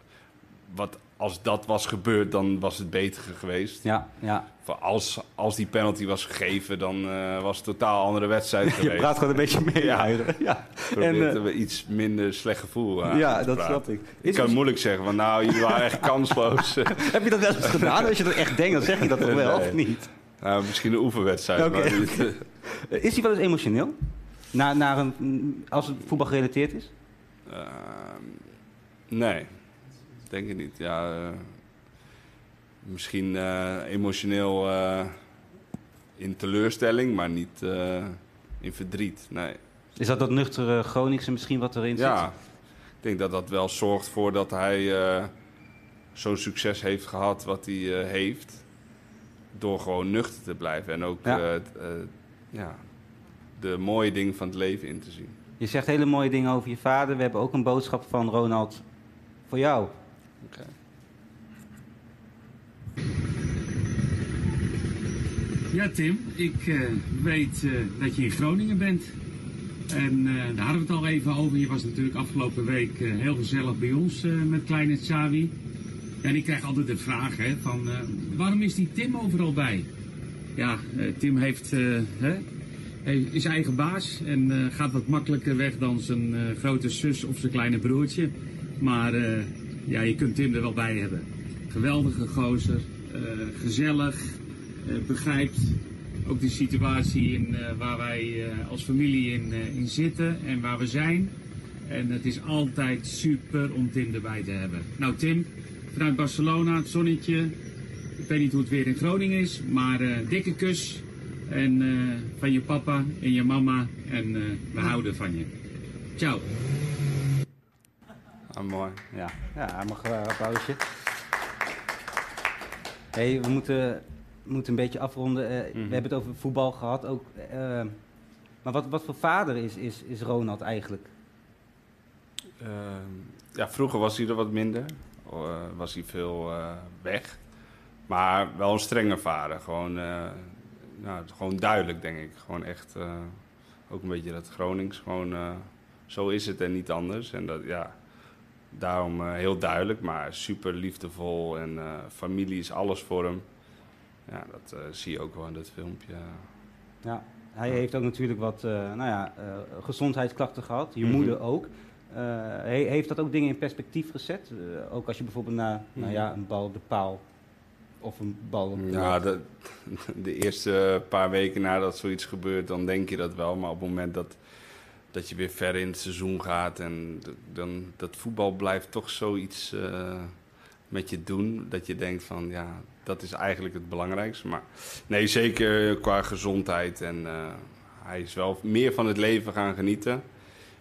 wat als dat was gebeurd, dan was het beter geweest. Ja, ja. Als, als die penalty was gegeven, dan eh, was het een totaal andere wedstrijd <laughs> Je geweest. praat gewoon een beetje mee. Ja. <laughs> Ja. En, eh, er iets minder slecht gevoel aan ja, dat snap ik. Ik kan moeilijk zeggen van nou, jullie waren echt <laughs> kansloos. Heb je dat wel eens gedaan? Als je dat echt denkt, dan zeg je dat toch wel, Nee. of niet? nou, misschien een oefenwedstrijd. Maar eh, Eh, Is hij wel eens emotioneel? Na, naar een, als het voetbal gerelateerd is? Ehm, nee, denk ik niet. Ja, eh, misschien eh, emotioneel eh, in teleurstelling, maar niet in verdriet. Nee. Is dat dat nuchtere Groningse misschien wat erin zit? Ja, ik denk dat dat wel zorgt voor dat hij zo'n succes heeft gehad wat hij heeft. Door gewoon nuchter te blijven en ook ja, de mooie dingen van het leven in te zien. Je zegt hele mooie dingen over je vader. We hebben ook een boodschap van Ronald voor jou. Ja, Tim, ik uh, weet uh, dat je in Groningen bent. En uh, daar hadden we het al even over. Je was natuurlijk afgelopen week heel gezellig bij ons met kleine Xavi. En ik krijg altijd de vraag hè, van waarom is die Tim overal bij? Ja, Tim heeft, hè, is eigen baas en gaat wat makkelijker weg dan zijn grote zus of zijn kleine broertje. Maar ja, je kunt Tim er wel bij hebben. Geweldige gozer, gezellig, eh, begrijpt ook de situatie in, eh, waar wij eh, als familie in, in zitten en waar we zijn. En het is altijd super om Tim erbij te hebben. Nou Tim, vanuit Barcelona, het zonnetje. Ik weet niet hoe het weer in Groningen is, maar dikke kus. En van je papa en je mama. En we houden van je. Ciao. Ah, mooi. Ja, ja mag een applausje. hey, we moeten moeten een beetje afronden. Uh, We hebben het over voetbal gehad ook. Uh, maar wat, wat voor vader is, is, is Ronald eigenlijk? Uh, ja, vroeger was hij er wat minder. was hij veel weg. Maar wel een strenge vader. Gewoon, nou, gewoon duidelijk, denk ik. Gewoon echt ook een beetje dat Gronings. Gewoon zo is het en niet anders. En dat, ja, daarom heel duidelijk, maar super liefdevol. En familie is alles voor hem ja, dat uh, zie je ook wel in dat filmpje. Ja, hij heeft ook natuurlijk wat nou ja, gezondheidsklachten gehad. Je mm -hmm. moeder ook. He, heeft dat ook dingen in perspectief gezet? ook als je bijvoorbeeld naar mm -hmm. nou ja, een bal op de paal of een bal op de Ja, de, <laughs> de, eerste paar weken nadat zoiets gebeurt, dan denk je dat wel. Maar op het moment dat, dat je weer ver in het seizoen gaat en dan dat voetbal blijft toch zoiets met je doen. Dat je denkt van ja, dat is eigenlijk het belangrijkste. Maar nee, zeker qua gezondheid. En uh, hij is wel meer van het leven gaan genieten.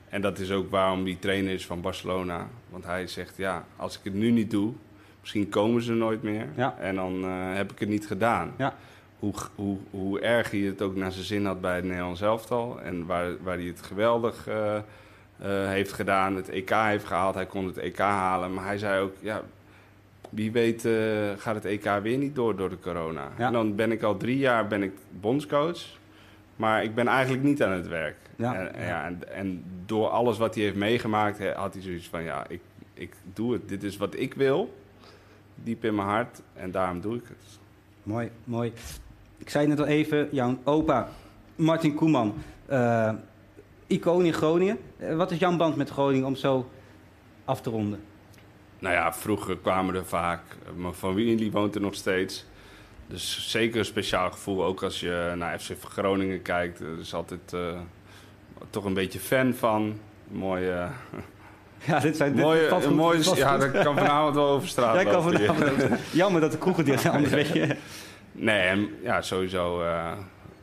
En dat is ook waarom die trainer is van Barcelona. Want hij zegt, ja, als ik het nu niet doe, misschien komen ze nooit meer. Ja. En dan uh, heb ik het niet gedaan. Ja. Hoe, hoe, hoe erg hij het ook naar zijn zin had bij het Nederlands elftal. En waar, waar hij het geweldig uh, heeft gedaan. Het EK heeft gehaald. Hij kon het EK halen. Maar hij zei ook, ja, wie weet uh, gaat het EK weer niet door door de corona. Ja. En dan ben ik al drie jaar ben ik bondscoach. Maar ik ben eigenlijk niet aan het werk. Ja. En, ja, en, en, door alles wat hij heeft meegemaakt, had hij zoiets van... ja, ik, ik doe het. Dit is wat ik wil. Diep in mijn hart. En daarom doe ik het. Mooi, mooi. Ik zei net al even, jouw opa Martin Koeman... Uh, icoon in Groningen. Uh, wat is jouw band met Groningen om zo af te ronden? Nou ja, vroeger kwamen er vaak. Mijn familie woont er nog steeds. Dus zeker een speciaal gevoel. Ook als je naar FC Groningen kijkt. Er is altijd uh, toch een beetje fan van. Mooie. Uh, <laughs> ja, dit zijn mooie, dit goed, mooie, ja, dat kan vanavond wel over <laughs> straat ja, kan vanavond Jammer dat de kroegen dit anders weet Nee, en ja, sowieso uh,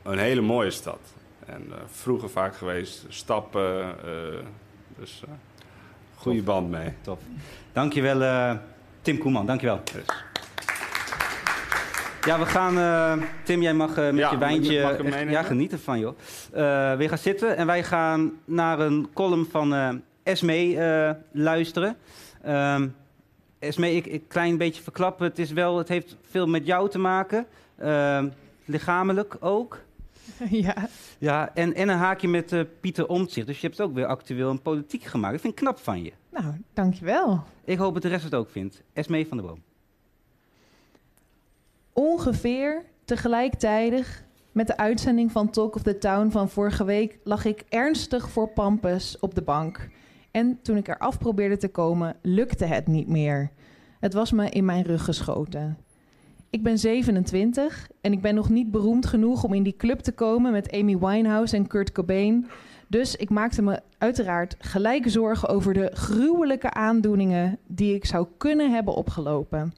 een hele mooie stad. En vroeger vaak geweest, stappen. dus goede band mee. Tof. Dankjewel, Tim Koeman. Dankjewel. Yes. Ja, we gaan... Tim, jij mag met ja, je wijntje... Ja, geniet ervan, joh. we gaan zitten en wij gaan naar een column van Esme luisteren. Um, Esme, ik een klein beetje verklappen. Het, is wel, het heeft veel met jou te maken. Ehm, lichamelijk ook. <laughs> Ja. Ja, en, en een haakje met uh, Pieter Omtzigt. Dus je hebt het ook weer actueel en politiek gemaakt. Dat vind ik knap van je. Nou, dankjewel. Ik hoop dat de rest het ook vindt. Esmee van der Boom. Ongeveer tegelijkertijd met de uitzending van Talk of the Town van vorige week lag ik ernstig voor Pampus op de bank. En toen ik eraf probeerde te komen, lukte het niet meer. Het was me in mijn rug geschoten. Ik ben 27 en ik ben nog niet beroemd genoeg om in die club te komen met Amy Winehouse en Kurt Cobain. Dus ik maakte me uiteraard gelijk zorgen over de gruwelijke aandoeningen die ik zou kunnen hebben opgelopen.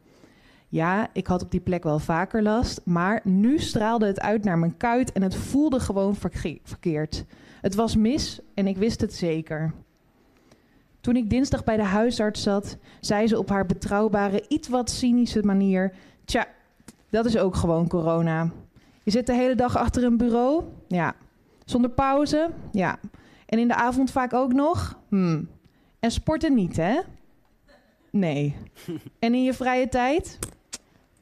Ja, ik had op die plek wel vaker last, maar nu straalde het uit naar mijn kuit en het voelde gewoon verkeerd. Het was mis en ik wist het zeker. Toen ik dinsdag bij de huisarts zat, zei ze op haar betrouwbare, iets wat cynische manier: Tja, dat is ook gewoon corona. Je zit de hele dag achter een bureau? Ja. Zonder pauze? Ja. En in de avond vaak ook nog? Hmm. En sporten niet, hè? Nee. <laughs> en in je vrije tijd?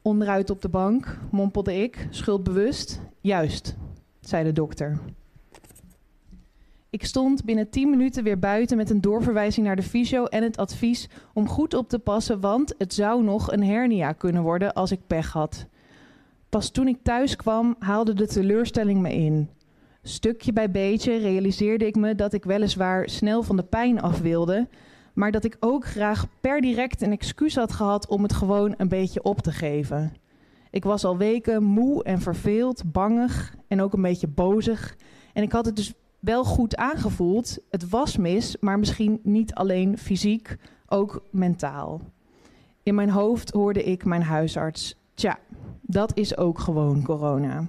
Onderuit op de bank, mompelde ik, schuldbewust. Juist, zei de dokter. Ik stond binnen 10 minuten weer buiten met een doorverwijzing naar de fysio en het advies om goed op te passen, want het zou nog een hernia kunnen worden als ik pech had. Pas toen ik thuis kwam, haalde de teleurstelling me in. Stukje bij beetje realiseerde ik me dat ik weliswaar snel van de pijn af wilde, maar dat ik ook graag per direct een excuus had gehad om het gewoon een beetje op te geven. Ik was al weken moe en verveeld, bangig en ook een beetje bozig. En ik had het dus wel goed aangevoeld. Het was mis, maar misschien niet alleen fysiek, ook mentaal. In mijn hoofd hoorde ik mijn huisarts. Tja, dat is ook gewoon corona.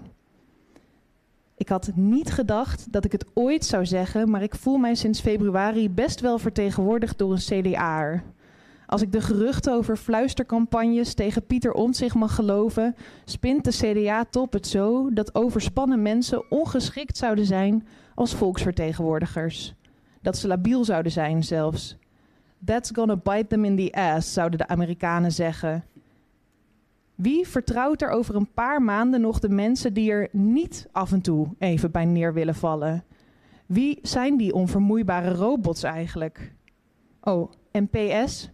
Ik had niet gedacht dat ik het ooit zou zeggen, maar ik voel mij sinds februari best wel vertegenwoordigd door een CDA'er. Als ik de geruchten over fluistercampagnes tegen Pieter Omtzigt mag geloven, spint de CDA-top het zo dat overspannen mensen ongeschikt zouden zijn als volksvertegenwoordigers. Dat ze labiel zouden zijn zelfs. That's gonna bite them in the ass, zouden de Amerikanen zeggen. Wie vertrouwt er over een paar maanden nog de mensen die er niet af en toe even bij neer willen vallen? Wie zijn die onvermoeibare robots eigenlijk? Oh, en PS,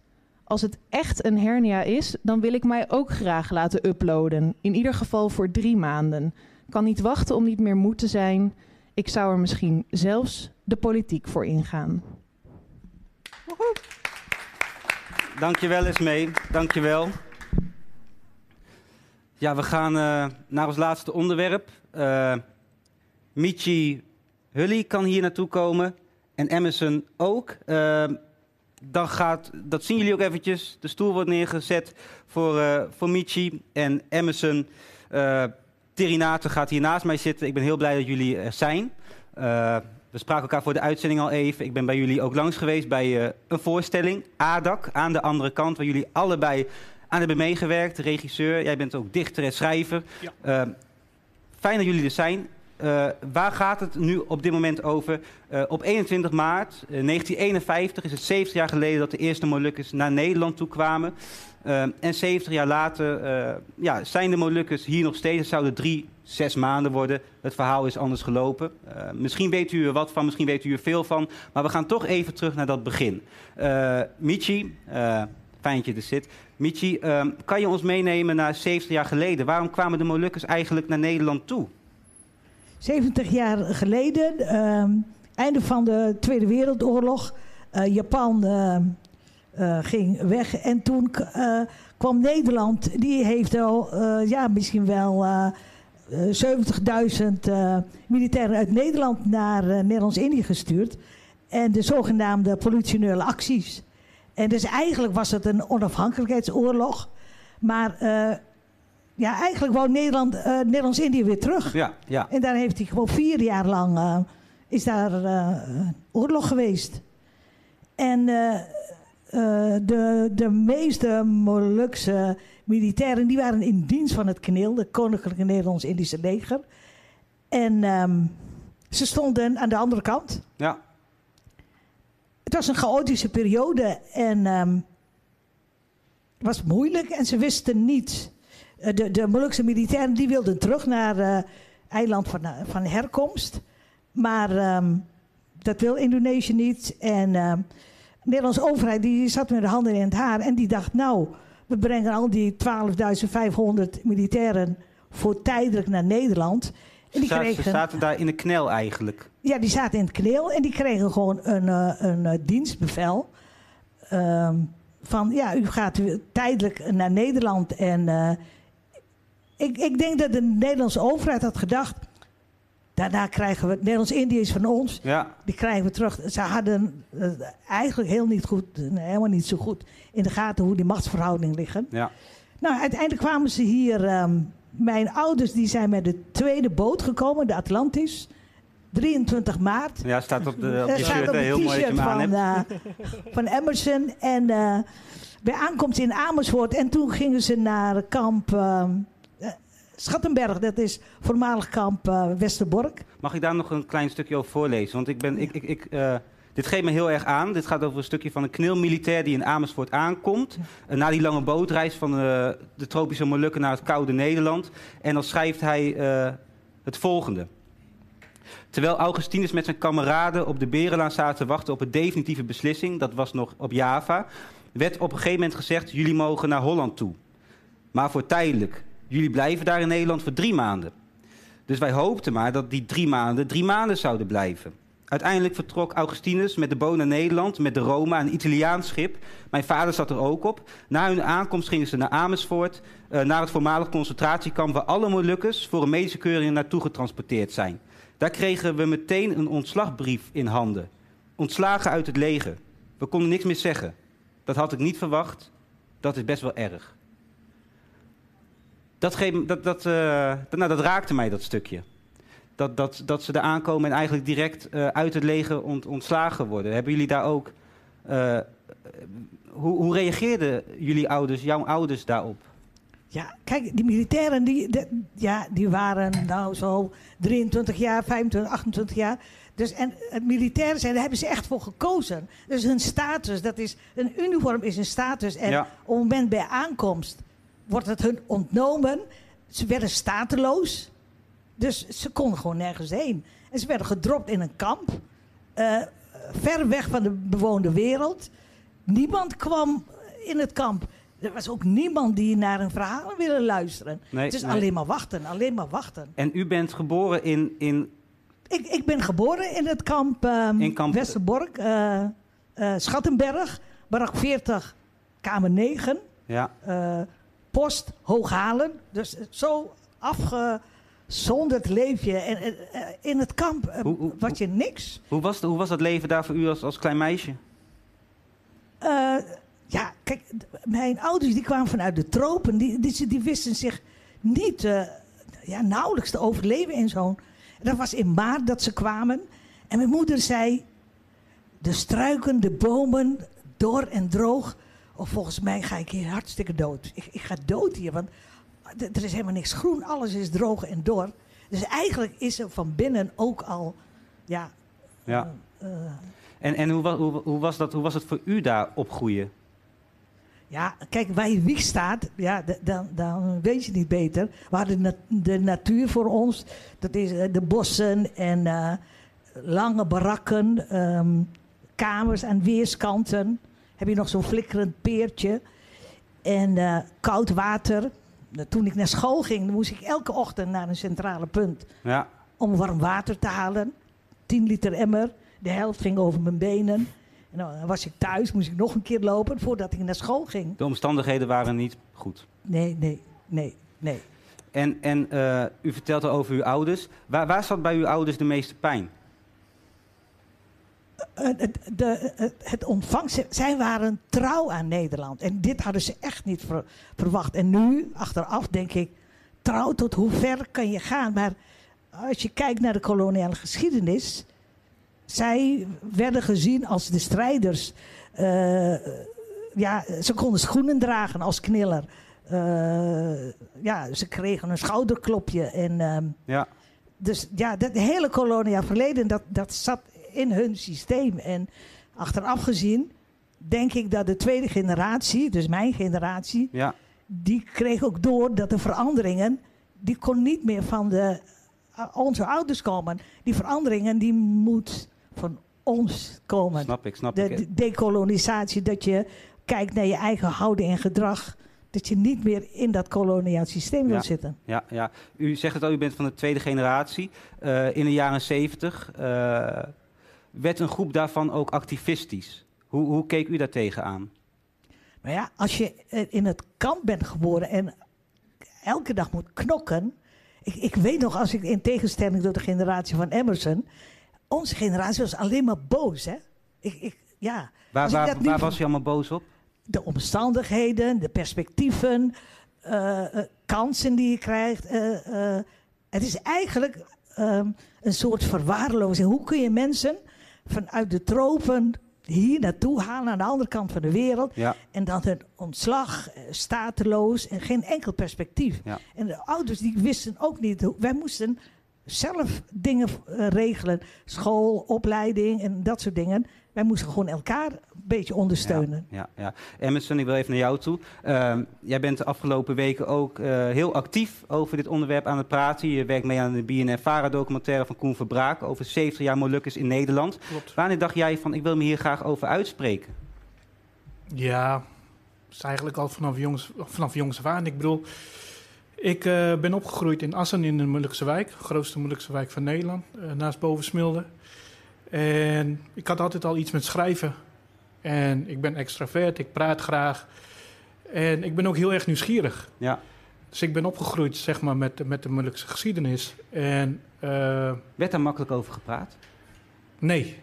als het echt een hernia is, dan wil ik mij ook graag laten uploaden. In ieder geval voor drie maanden. Kan niet wachten om niet meer moe te zijn. Ik zou er misschien zelfs de politiek voor ingaan. Dankjewel Esmee, dankjewel. Ja, we gaan uh, naar ons laatste onderwerp. Uh, Michi Hully kan hier naartoe komen en Emerson ook. Uh, dan gaat, dat zien jullie ook eventjes. De stoel wordt neergezet voor, uh, voor Michi en Emerson. Uh, Terinato gaat hier naast mij zitten. Ik ben heel blij dat jullie er zijn. Uh, we spraken elkaar voor de uitzending al even. Ik ben bij jullie ook langs geweest bij een voorstelling, ADAC, aan de andere kant, waar jullie allebei aan hebben meegewerkt. Regisseur, jij bent ook dichter en schrijver. Ja. fijn dat jullie er zijn. Uh, waar gaat het nu op dit moment over? Uh, op 21 maart uh, 1951 is het 70 jaar geleden dat de eerste Molukkers naar Nederland toe kwamen. en 70 jaar later ja, zijn de Molukkers hier nog steeds. Het zouden drie, zes maanden worden. Het verhaal is anders gelopen. misschien weet u er wat van, misschien weet u er veel van. Maar we gaan toch even terug naar dat begin. Michi, fijn dat je er zit. Michi, kan je ons meenemen naar 70 jaar geleden? Waarom kwamen de Molukkers eigenlijk naar Nederland toe? 70 jaar geleden, uh, einde van de Tweede Wereldoorlog. Uh, Japan uh, uh, ging weg en toen kwam Nederland. Die heeft al, ja, misschien wel 70.000 militairen uit Nederland naar Nederlands-Indië gestuurd. En de zogenaamde politionele acties. En dus eigenlijk was het een onafhankelijkheidsoorlog. Maar ja, eigenlijk wou Nederland, uh, Nederlands-Indië weer terug. Ja, ja. En daar heeft hij gewoon vier jaar lang uh, is daar uh, oorlog geweest. En de, de meeste Molukse militairen die waren in dienst van het KNIL, de Koninklijke Nederlands-Indische leger. En um, ze stonden aan de andere kant. Ja. Het was een chaotische periode en um, het was moeilijk en ze wisten niet eh, de, de Molukse militairen die wilden terug naar uh, eiland van, eh, van herkomst. Maar um, dat wil Indonesië niet. En de Nederlandse overheid die zat met de handen in het haar. En die dacht, nou, we brengen al die 12.500 militairen voor tijdelijk naar Nederland. En die kregen, ze zaten daar in de knel eigenlijk? Ja, die zaten in het knel en die kregen gewoon een, een, dienstbevel. Um, van ja, u gaat tijdelijk naar Nederland en uh, ik, ik denk dat de Nederlandse overheid had gedacht. Daarna krijgen we Nederlands-Indië is van ons. Ja. Die krijgen we terug. Ze hadden uh, eigenlijk heel niet goed, nee, helemaal niet zo goed in de gaten hoe die machtsverhoudingen liggen. Ja. Nou, uiteindelijk kwamen ze hier. Um, mijn ouders die zijn met de tweede boot gekomen, de Atlantis. 23 maart. Ja, staat op de, op de shirt, op heel mooi van, uh, van Emerson. En uh, bij aankomst in Amersfoort. En toen gingen ze naar kamp. Uh, Schattenberg, dat is voormalig kamp uh, Westerbork. Mag ik daar nog een klein stukje over voorlezen? Want ik ben, ik, ik, ik, uh, dit geeft me heel erg aan. Dit gaat over een stukje van een knilmilitair die in Amersfoort aankomt. Uh, na die lange bootreis van de tropische Molukken naar het koude Nederland. En dan schrijft hij het volgende. Terwijl Augustinus met zijn kameraden op de Berenlaan zaten te wachten op een definitieve beslissing, dat was nog op Java, werd op een gegeven moment gezegd: jullie mogen naar Holland toe. Maar voor tijdelijk. Jullie blijven daar in Nederland voor drie maanden. Dus wij hoopten maar dat die drie maanden drie maanden zouden blijven. Uiteindelijk vertrok Augustinus met de boot naar Nederland, met de Roma, een Italiaans schip. Mijn vader zat er ook op. Na hun aankomst gingen ze naar Amersfoort, uh, naar het voormalig concentratiekamp... waar alle Molukkers voor een medische keuring naartoe getransporteerd zijn. Daar kregen we meteen een ontslagbrief in handen. Ontslagen uit het leger. We konden niks meer zeggen. Dat had ik niet verwacht. Dat is best wel erg. Dat, dat, dat, uh, nou, dat raakte mij, dat stukje. Dat, dat, dat ze er aankomen en eigenlijk direct uh, uit het leger ont, ontslagen worden. Hebben jullie daar ook... Uh, hoe, hoe reageerden jullie ouders, jouw ouders daarop? Ja, kijk, die militairen die, ja, die waren nou zo 23 jaar, 25, 28 jaar. Dus, en het militairen zijn, daar hebben ze echt voor gekozen. Dus hun status, dat is, een uniform is een status. En Ja. op het moment bij aankomst wordt het hun ontnomen. Ze werden stateloos. Dus ze konden gewoon nergens heen. En ze werden gedropt in een kamp. eh, ver weg van de bewoonde wereld. Niemand kwam in het kamp. Er was ook niemand die naar een verhaal wilde luisteren. Nee, het is nee. alleen maar wachten, alleen maar wachten. En u bent geboren in, in Ik, ik ben geboren in het kamp, ehm, In kamp- Westerbork, eh, eh, Schattenberg, barak 40, kamer 9, ja, post Hooghalen. Dus zo afgezonderd leef je. En eh, eh, in het kamp eh, Hoe- hoe- was je niks. hoe was, hoe was dat leven daar voor u als, als klein meisje? Eh, ja, kijk, mijn ouders die kwamen vanuit de tropen. Die, die, die wisten zich niet, ja, nauwelijks te overleven in zo'n... Dat was in maart dat ze kwamen. En mijn moeder zei... De struiken, de bomen, dor en droog. Of volgens mij ga ik hier hartstikke dood. Ik, ik ga dood hier, want er is helemaal niks groen. Alles is droog en dor. Dus eigenlijk is er van binnen ook al... Ja, Ja. eh, En, en hoe, hoe, hoe, was dat, hoe was het voor u daar opgroeien? Ja, kijk, waar je wieg staat, ja, dan, dan weet je niet beter. Waar de, nat- de natuur voor ons, dat is eh, de bossen en eh, lange barakken, ehm, kamers aan weerskanten. Heb je nog zo'n flikkerend peertje. En eh, koud water. Toen ik naar school ging, moest ik elke ochtend naar een centrale punt Ja, om warm water te halen. 10 liter emmer. De helft ging over mijn benen. En dan was ik thuis, moest ik nog een keer lopen voordat ik naar school ging. de omstandigheden waren niet goed. Nee, nee, nee, nee. En, en eh, u vertelt al over uw ouders. Waar, waar zat bij uw ouders de meeste pijn? Eh, Het, de, het, ontvangst, zij waren trouw aan Nederland. En dit hadden ze echt niet ver- verwacht. En nu, achteraf, denk ik, trouw tot hoe ver kan je gaan? Maar als je kijkt naar de koloniale geschiedenis, zij werden gezien als de strijders. Eh, ja, ze konden schoenen dragen als kniller. Eh, ja, ze kregen een schouderklopje. En, ehm, Ja, dus ja, dat hele koloniaal verleden, dat, dat zat in hun systeem. En achteraf gezien, denk ik dat de tweede generatie, dus mijn generatie, ja, die kreeg ook door dat de veranderingen, die kon niet meer van de, uh, onze ouders komen. Die veranderingen, die moet van ons komen. snap ik, snap de, ik. de dekolonisatie, dat je kijkt naar je eigen houding en gedrag. Dat je niet meer in dat koloniaal systeem wil Ja. zitten. Ja, ja. U zegt het al, u bent van de tweede generatie. Eh, in de jaren zeventig eh, werd een groep daarvan ook activistisch. Hoe, hoe keek u daar tegenaan? Maar ja, als je eh, in het kamp bent geboren en elke dag moet knokken. Ik, ik weet nog, als ik in tegenstelling tot de generatie van Emerson. Onze generatie was alleen maar boos, hè? Ik, ik, ja, Waar, waar, niet was u allemaal boos op? de omstandigheden, de perspectieven, eh, eh, kansen die je krijgt. het is eigenlijk ehm, een soort verwaarlozing. Hoe kun je mensen vanuit de tropen hier naartoe halen aan de andere kant van de wereld? Ja, En dan hun ontslag, eh, stateloos en geen enkel perspectief. Ja. En de ouders die wisten ook niet, hoe- wij moesten zelf dingen regelen. School, opleiding en dat soort dingen. Wij moesten gewoon elkaar een beetje ondersteunen. Ja, ja, ja. Emerson, ik wil even naar jou toe. Uh, jij bent de afgelopen weken ook uh, heel actief over dit onderwerp aan het praten. Je werkt mee aan de BNN-Vara-documentaire van Koen Verbraak over 70 jaar Molukkers in Nederland. Klopt. Wanneer dacht jij van, ik wil me hier graag over uitspreken? Ja, dat is eigenlijk al vanaf jongs, vanaf jongs af aan. Ik bedoel, ik uh, ben opgegroeid in Assen in de Molukse wijk. De grootste Molukse wijk van Nederland, uh, naast Bovensmilde. En ik had altijd al iets met schrijven. En ik ben extravert, ik praat graag. En ik ben ook heel erg nieuwsgierig. Ja. Dus ik ben opgegroeid zeg maar, met, met de Molukse geschiedenis. En, uh, Werd daar makkelijk over gepraat? Nee.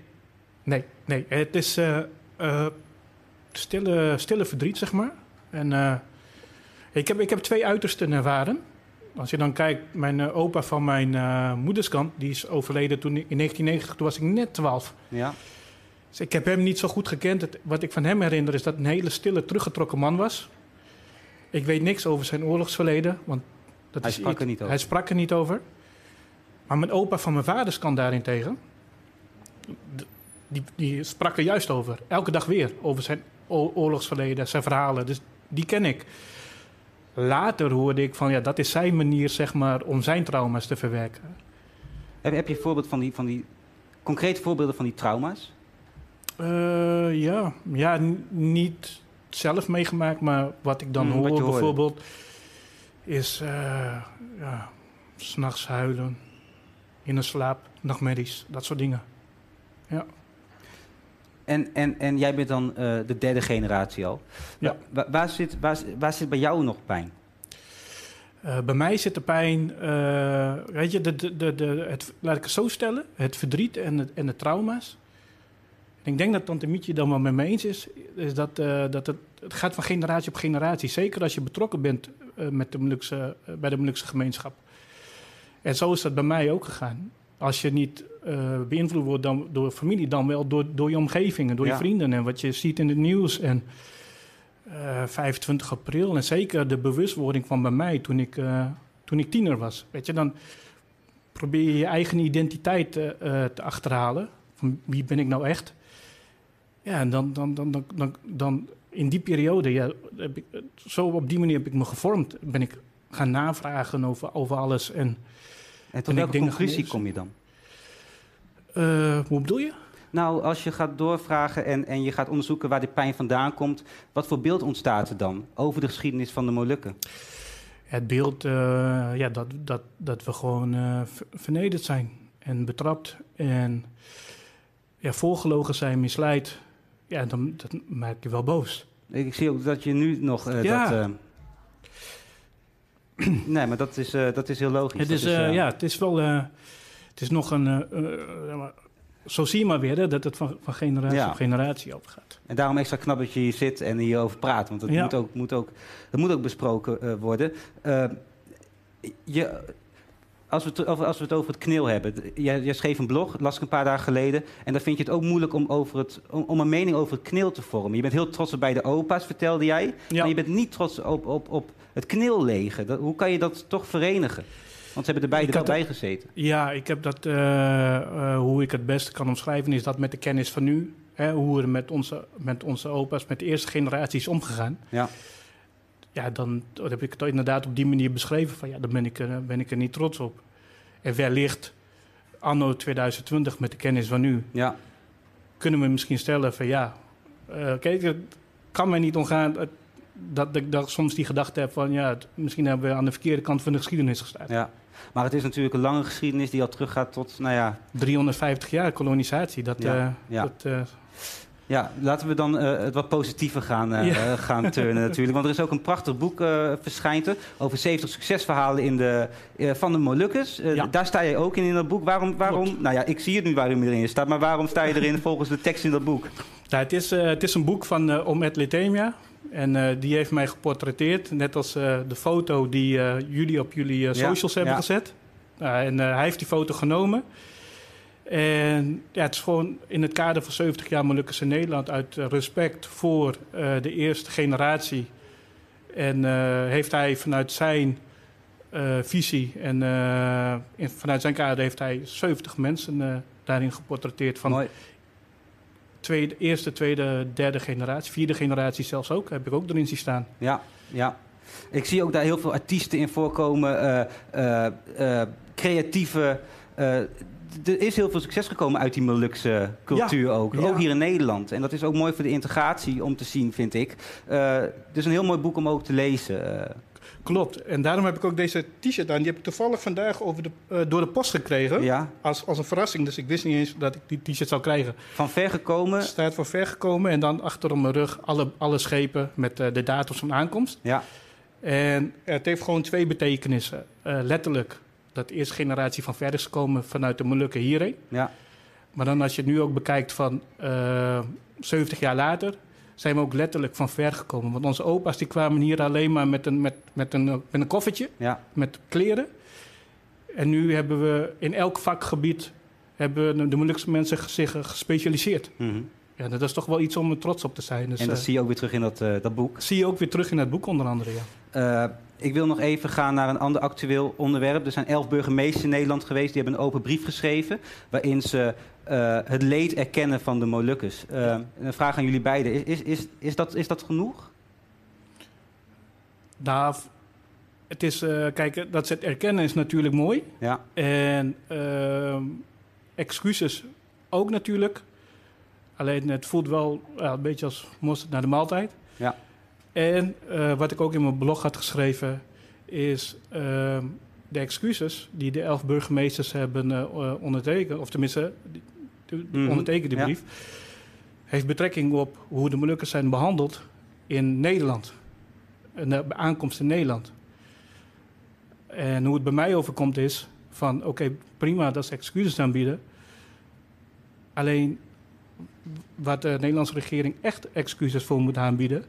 Nee, nee. Het is stille, stille verdriet, zeg maar. En ik, heb, ik heb twee uitersten ervaren. Als je dan kijkt, mijn uh, opa van mijn uh, moederskant, die is overleden toen in 1990, toen was ik net 12. Ja. Dus ik heb hem niet zo goed gekend. Het, wat ik van hem herinner is dat een hele stille, teruggetrokken man was. Ik weet niks over zijn oorlogsverleden, want dat hij is sprak iets, er niet over. Hij sprak er niet over. Maar mijn opa van mijn vaderskant daarentegen, die, die sprak er juist over. Elke dag weer over zijn oorlogsverleden, zijn verhalen. Dus die ken ik. Later hoorde ik van ja, dat is zijn manier zeg maar, om zijn trauma's te verwerken. Heb, heb je een voorbeeld van die, van die concrete voorbeelden van die trauma's? Uh, ja, ja niet zelf meegemaakt, maar wat ik dan wat hoor bijvoorbeeld is uh, ja, s'nachts huilen, in een slaap, nachtmerries, dat soort dingen. Ja. En, en, en jij bent dan uh, de derde generatie al. Ja. Waar, waar, zit, waar, waar zit bij jou nog pijn? Uh, bij mij zit de pijn, uh, weet je, de, de, de, het, laat ik het zo stellen, het verdriet en, het, en de trauma's. En ik denk dat Tante Mietje dan wel met me eens is, is dat, uh, dat het, het gaat van generatie op generatie. Zeker als je betrokken bent met de Molukse, bij de Molukse gemeenschap. En zo is dat bij mij ook gegaan. Als je niet uh, beïnvloed wordt dan door familie, dan wel door, door je omgeving en door Ja. je vrienden en wat je ziet in het nieuws. En uh, 25 april en zeker de bewustwording van bij mij toen ik, uh, toen ik tiener was. Weet je, dan probeer je je eigen identiteit te achterhalen. Van wie ben ik nou echt? Ja, en dan, dan, dan, dan, dan, dan in die periode, ja, heb ik, zo op die manier heb ik me gevormd. Ben ik gaan navragen over, over alles. En, en tot welke conclusie kom je dan? Uh, hoe bedoel je? Nou, als je gaat doorvragen en, en je gaat onderzoeken waar die pijn vandaan komt, wat voor beeld ontstaat er dan over de geschiedenis van de Molukken? Het beeld uh, ja, dat, dat, dat we gewoon uh, vernederd zijn en betrapt en ja, voorgelogen zijn, misleid. Ja, dan dat maak je wel boos. Ik zie ook dat je nu nog. Uh, ja. dat, <clears throat> nee, maar dat is, dat is heel logisch. Het is, is ja, het is wel. Het is nog een. Zo zie je maar weer hè, dat het van, van generatie ja. op generatie overgaat. En daarom extra knap dat je hier zit en hierover praat. Want dat, ja. moet, ook, moet, ook, dat moet ook besproken worden. Je, als, we het, als we het over het kneel hebben. Jij, jij, schreef een blog, las ik een paar dagen geleden. En dan vind je het ook moeilijk om, over het, om, om een mening over het kneel te vormen. Je bent heel trots op bij de opa's, vertelde jij. Ja. Maar je bent niet trots op, op, op het kneellegen. Dat, hoe kan je dat toch verenigen? Want ze hebben er beide wel bij gezeten. Ja, ik heb dat, uh, uh, hoe ik het beste kan omschrijven, is dat met de kennis van nu. Hè, hoe we met onze, met onze opa's, met de eerste generatie is omgegaan. Ja. Ja, dan, heb ik het inderdaad op die manier beschreven. Van ja, daar ben ik, ben ik er niet trots op. En wellicht, anno 2020, met de kennis van nu, ja. kunnen we misschien stellen van ja, uh, kijk, het kan mij niet omgaan dat ik dat soms die gedachte heb van ja, het, misschien hebben we aan de verkeerde kant van de geschiedenis gestaan. Ja, maar het is natuurlijk een lange geschiedenis die al teruggaat tot, nou ja... 350 jaar kolonisatie, dat... Ja, uh, ja. dat uh, ja, laten we dan uh, het wat positiever gaan, uh, ja. <laughs> gaan turnen natuurlijk. Want er is ook een prachtig boek uh, verschijnt er over 70 succesverhalen in de, van de Molukkers. Ja. Daar sta je ook in in dat boek. Waarom, waarom nou ja, ik zie het nu waarom je erin staat, maar waarom sta je erin <laughs> volgens de tekst in dat boek? Ja, het, is, het is een boek van Omet Letemia. En die heeft mij geportretteerd, net als de foto die jullie op jullie socials ja, hebben ja. gezet. en hij heeft die foto genomen. En ja, het is gewoon in het kader van 70 jaar Molukkers in Nederland... uit respect voor de eerste generatie. En heeft hij vanuit zijn visie. En in, vanuit zijn kader heeft hij 70 mensen daarin geportretteerd. Van Mooi. Tweede, eerste, tweede, derde generatie, vierde generatie zelfs ook. Heb ik ook erin zien staan. Ja, ja. Ik zie ook daar heel veel artiesten in voorkomen, creatieve er is heel veel succes gekomen uit die Molukse cultuur ook. Ook hier in Nederland. En dat is ook mooi voor de integratie om te zien, vind ik. Uh, is een heel mooi boek om ook te lezen. Klopt. En daarom heb ik ook deze t-shirt aan. Die heb ik toevallig vandaag over de, uh, door de post gekregen. Ja. Als, als een verrassing. Dus ik wist niet eens dat ik die t-shirt zou krijgen. Van ver gekomen? Staat van ver gekomen. En dan achter op mijn rug alle, alle schepen met uh, de datums van aankomst. Ja. En het heeft gewoon twee betekenissen. letterlijk dat de eerste generatie van ver is gekomen vanuit de Molukken hierheen. Ja. Maar dan als je het nu ook bekijkt van uh, eh, 70 jaar later, zijn we ook letterlijk van ver gekomen. Want onze opa's die kwamen hier alleen maar met een, met, met een, met een koffertje, ja. met kleren. En nu hebben we in elk vakgebied hebben de Molukse mensen zich gespecialiseerd. Mm Ja, dat is toch wel iets om trots op te zijn. Dus, en dat uh, zie je ook weer terug in dat, uh, dat boek? Zie je ook weer terug in dat boek onder andere, ja. Ik wil nog even gaan naar een ander actueel onderwerp. Er zijn elf burgemeesters in Nederland geweest. Die hebben een open brief geschreven. waarin ze uh, het leed erkennen van de Molukkers. Uh, een vraag aan jullie beiden. Is, is, is, dat, is dat genoeg? Nou, het is, uh, kijk, dat ze het erkennen is natuurlijk mooi. Ja. En ehm, excuses ook natuurlijk. Alleen het voelt wel een beetje als mosterd naar de maaltijd. Ja. En uh, wat ik ook in mijn blog had geschreven, is uh, de excuses die de elf burgemeesters hebben uh, ondertekend, of tenminste, mm ondertekend die brief, heeft betrekking op hoe de Molukkers zijn behandeld in Nederland. En de aankomst in Nederland. En hoe het bij mij overkomt is van, oké, okay, prima dat ze excuses aanbieden. Alleen wat de Nederlandse regering echt excuses voor moet aanbieden,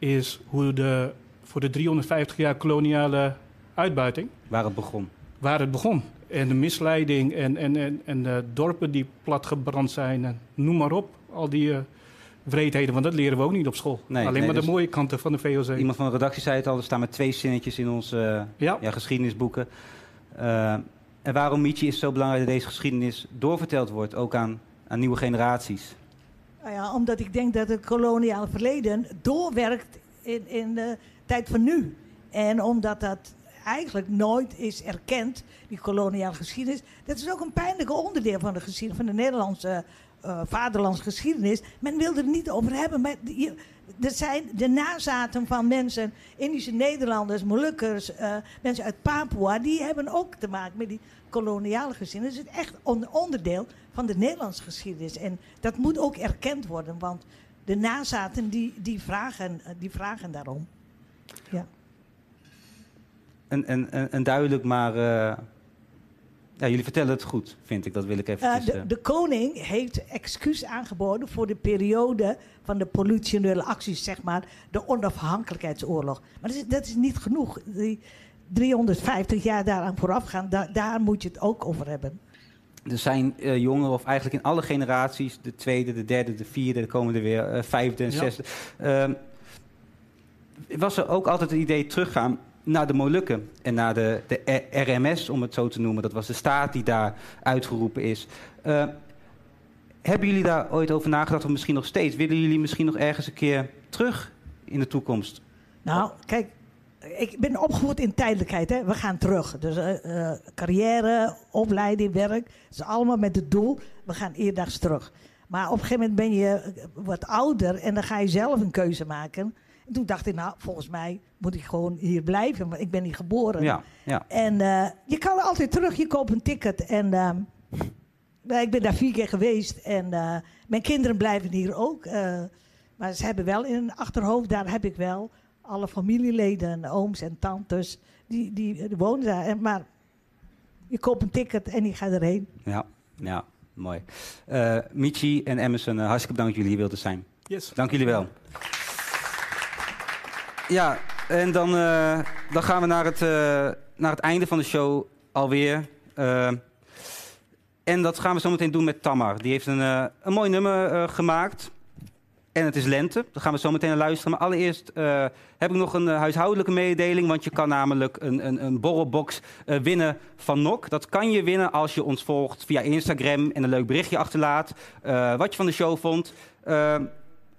is hoe de, voor de 350 jaar koloniale uitbuiting. Waar het begon. Waar het begon. En de misleiding en, en, en, en de dorpen die platgebrand zijn. En noem maar op. Al die uh, wreedheden, want dat leren we ook niet op school. Nee, Alleen maar de dus mooie kanten van de VOC. Iemand van de redactie zei het al, er staan maar twee zinnetjes in onze ja. ja. geschiedenisboeken. Uh, en waarom Michi is zo belangrijk dat deze geschiedenis doorverteld wordt, ook aan, aan nieuwe generaties? Nou ja, omdat ik denk dat het koloniaal verleden doorwerkt in, in de tijd van nu. En omdat dat eigenlijk nooit is erkend, die koloniale geschiedenis. Dat is ook een pijnlijke onderdeel van de geschiedenis, van de Nederlandse uh, vaderlandse geschiedenis. Men wil er niet over hebben. Maar er zijn de nazaten van mensen, Indische Nederlanders, Molukkers, uh, mensen uit Papua, die hebben ook te maken met die koloniale geschiedenis. Het is echt een onderdeel van de Nederlandse geschiedenis. En dat moet ook erkend worden, want de nazaten die, die, vragen, die vragen daarom. Ja. En, en, en duidelijk, maar uh, ja, jullie vertellen het goed, vind ik. Dat wil ik even. Uh, de, de, koning heeft excuus aangeboden voor de periode van de politionele acties, zeg maar, de onafhankelijkheidsoorlog. Maar dat is, dat is niet genoeg. Die 350 jaar daaraan voorafgaan, daar, daar moet je het ook over hebben. Er zijn uh, jongeren, of eigenlijk in alle generaties, de tweede, de derde, de vierde, er komen er weer uh, vijfde en zesde. Uh, was er ook altijd het idee teruggaan naar de Molukken en naar de, de RMS, om het zo te noemen. Dat was de staat die daar uitgeroepen is. Uh, hebben jullie daar ooit over nagedacht, of misschien nog steeds? Willen jullie misschien nog ergens een keer terug in de toekomst? Nou, kijk, ik ben opgevoed in tijdelijkheid. Hè. We gaan terug. Dus uh, carrière, opleiding, werk. Dat is allemaal met het doel, we gaan eerdags terug. Maar op een gegeven moment ben je wat ouder en dan ga je zelf een keuze maken. En toen dacht ik, nou, volgens mij moet ik gewoon hier blijven, want ik ben hier geboren. Ja, ja. En uh, je kan altijd terug, je koopt een ticket. En uh, ik ben daar vier keer geweest en mijn kinderen blijven hier ook. maar ze hebben wel in hun achterhoofd, daar heb ik wel alle familieleden, ooms en tantes, die, die, wonen daar. En, maar je koopt een ticket en je gaat erheen. Ja, ja mooi. Michi en Emerson, hartstikke bedankt dat jullie hier wilden zijn. Yes. Dank jullie wel. Ja, en dan, uh, dan gaan we naar het, uh, naar het einde van de show alweer. Uh, en dat gaan we zo meteen doen met Tamar. Die heeft een, een mooi nummer gemaakt. En het is lente, daar gaan we zo meteen naar luisteren. Maar allereerst uh, heb ik nog een uh, huishoudelijke mededeling. Want je kan namelijk een, een, een borrelbox uh, winnen van NOK. Dat kan je winnen als je ons volgt via Instagram en een leuk berichtje achterlaat. wat je van de show vond.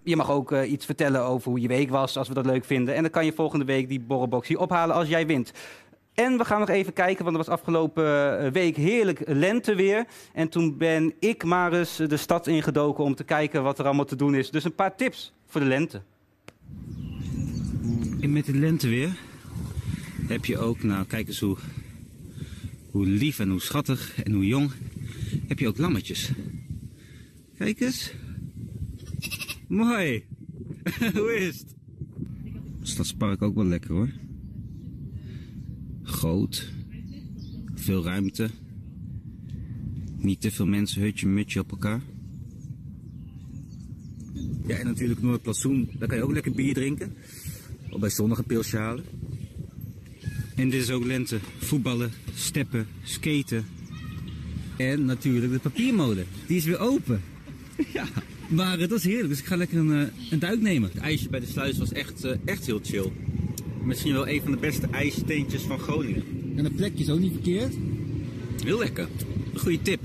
je mag ook iets vertellen over hoe je week was, als we dat leuk vinden. En dan kan je volgende week die borrelbox hier ophalen als jij wint. En we gaan nog even kijken, want er was afgelopen eh, week heerlijk lenteweer. En toen ben ik maar eens de stad ingedoken om te kijken wat er allemaal te doen is. Dus een paar tips voor de lente. En met het lenteweer heb je ook, nou kijk eens hoe, hoe lief en hoe schattig en hoe jong, heb je ook lammetjes. Kijk eens. Mooi. <laughs> hoe is het? Stadspark ook wel lekker hoor groot. Veel ruimte. Niet te veel mensen, hutje, mutje op elkaar. Ja, en natuurlijk Noordplantsoen. Daar kan je ook lekker bier drinken. Of bij zonnige pilsje halen. En dit is ook lente. Voetballen, steppen, skaten. En natuurlijk de papiermolen. Die is weer open. <laughs> Ja, maar het was heerlijk. Dus ik ga lekker een, eh, een duik nemen. Het ijsje bij de sluis was echt, eh, echt heel chill misschien wel een van de beste ijsteentjes van Groningen. En het plekje is ook niet verkeerd? Heel lekker. Een goede tip.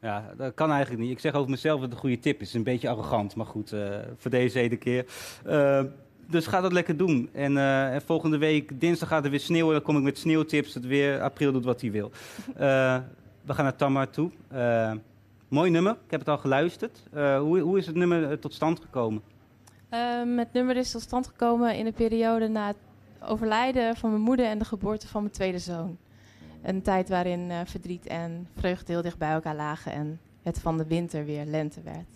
Ja, dat kan eigenlijk niet. Ik zeg over mezelf dat het een goede tip is. Een beetje arrogant, maar goed, uh, voor deze ene keer. Uh, dus ga dat lekker doen. En, uh, en, volgende week, dinsdag gaat er weer sneeuwen. Dan kom ik met sneeuwtips. Dat weer april doet wat hij wil. <laughs> we gaan naar Tamar toe. mooi nummer. Ik heb het al geluisterd. hoe, hoe is het nummer tot stand gekomen? Um, het nummer is tot stand gekomen in de periode na het overlijden van mijn moeder en de geboorte van mijn tweede zoon. Een tijd waarin uh, verdriet en vreugde heel dicht bij elkaar lagen en het van de winter weer lente werd.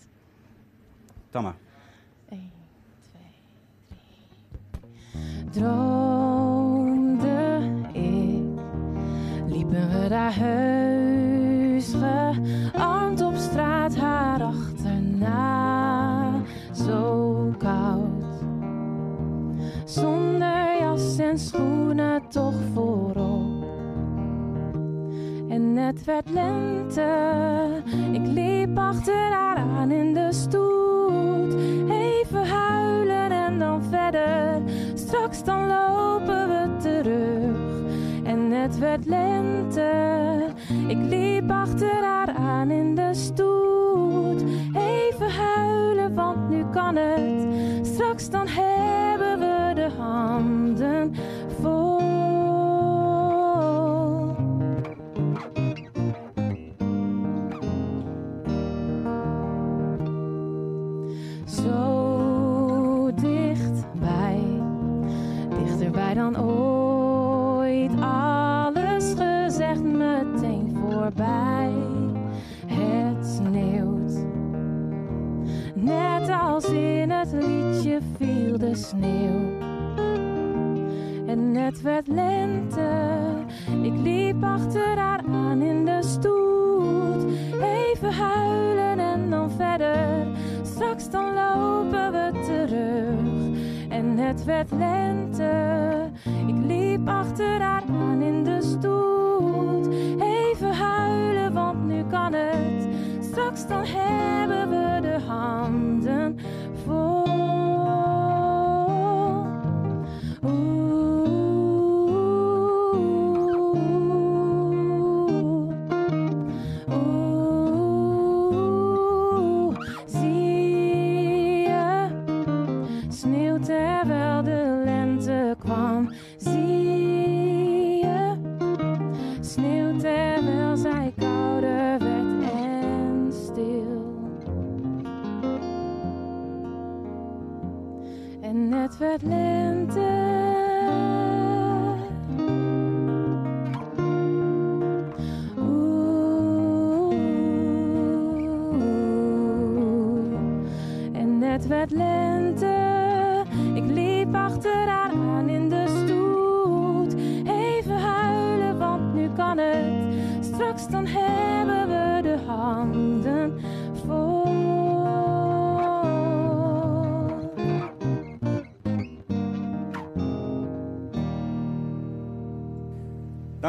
Tamma. 1, 2, 3. Droomde ik, liepen we daar heus gearmd op straat haar achterna. Zo zonder jas en schoenen toch voorop. En het werd lente, ik liep achter haar aan in de stoet. Even huilen en dan verder, straks dan lopen we terug. Het werd lente, ik liep achter haar aan in de stoet. Even huilen, want nu kan het, straks dan hebben we handen sneeuw en het werd lente. Ik liep achter haar aan in de stoet. Even huilen en dan verder. Straks dan lopen we terug. En het werd lente. Ik liep achter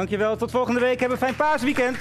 Dankjewel, tot volgende week. Hebben een fijn paasweekend.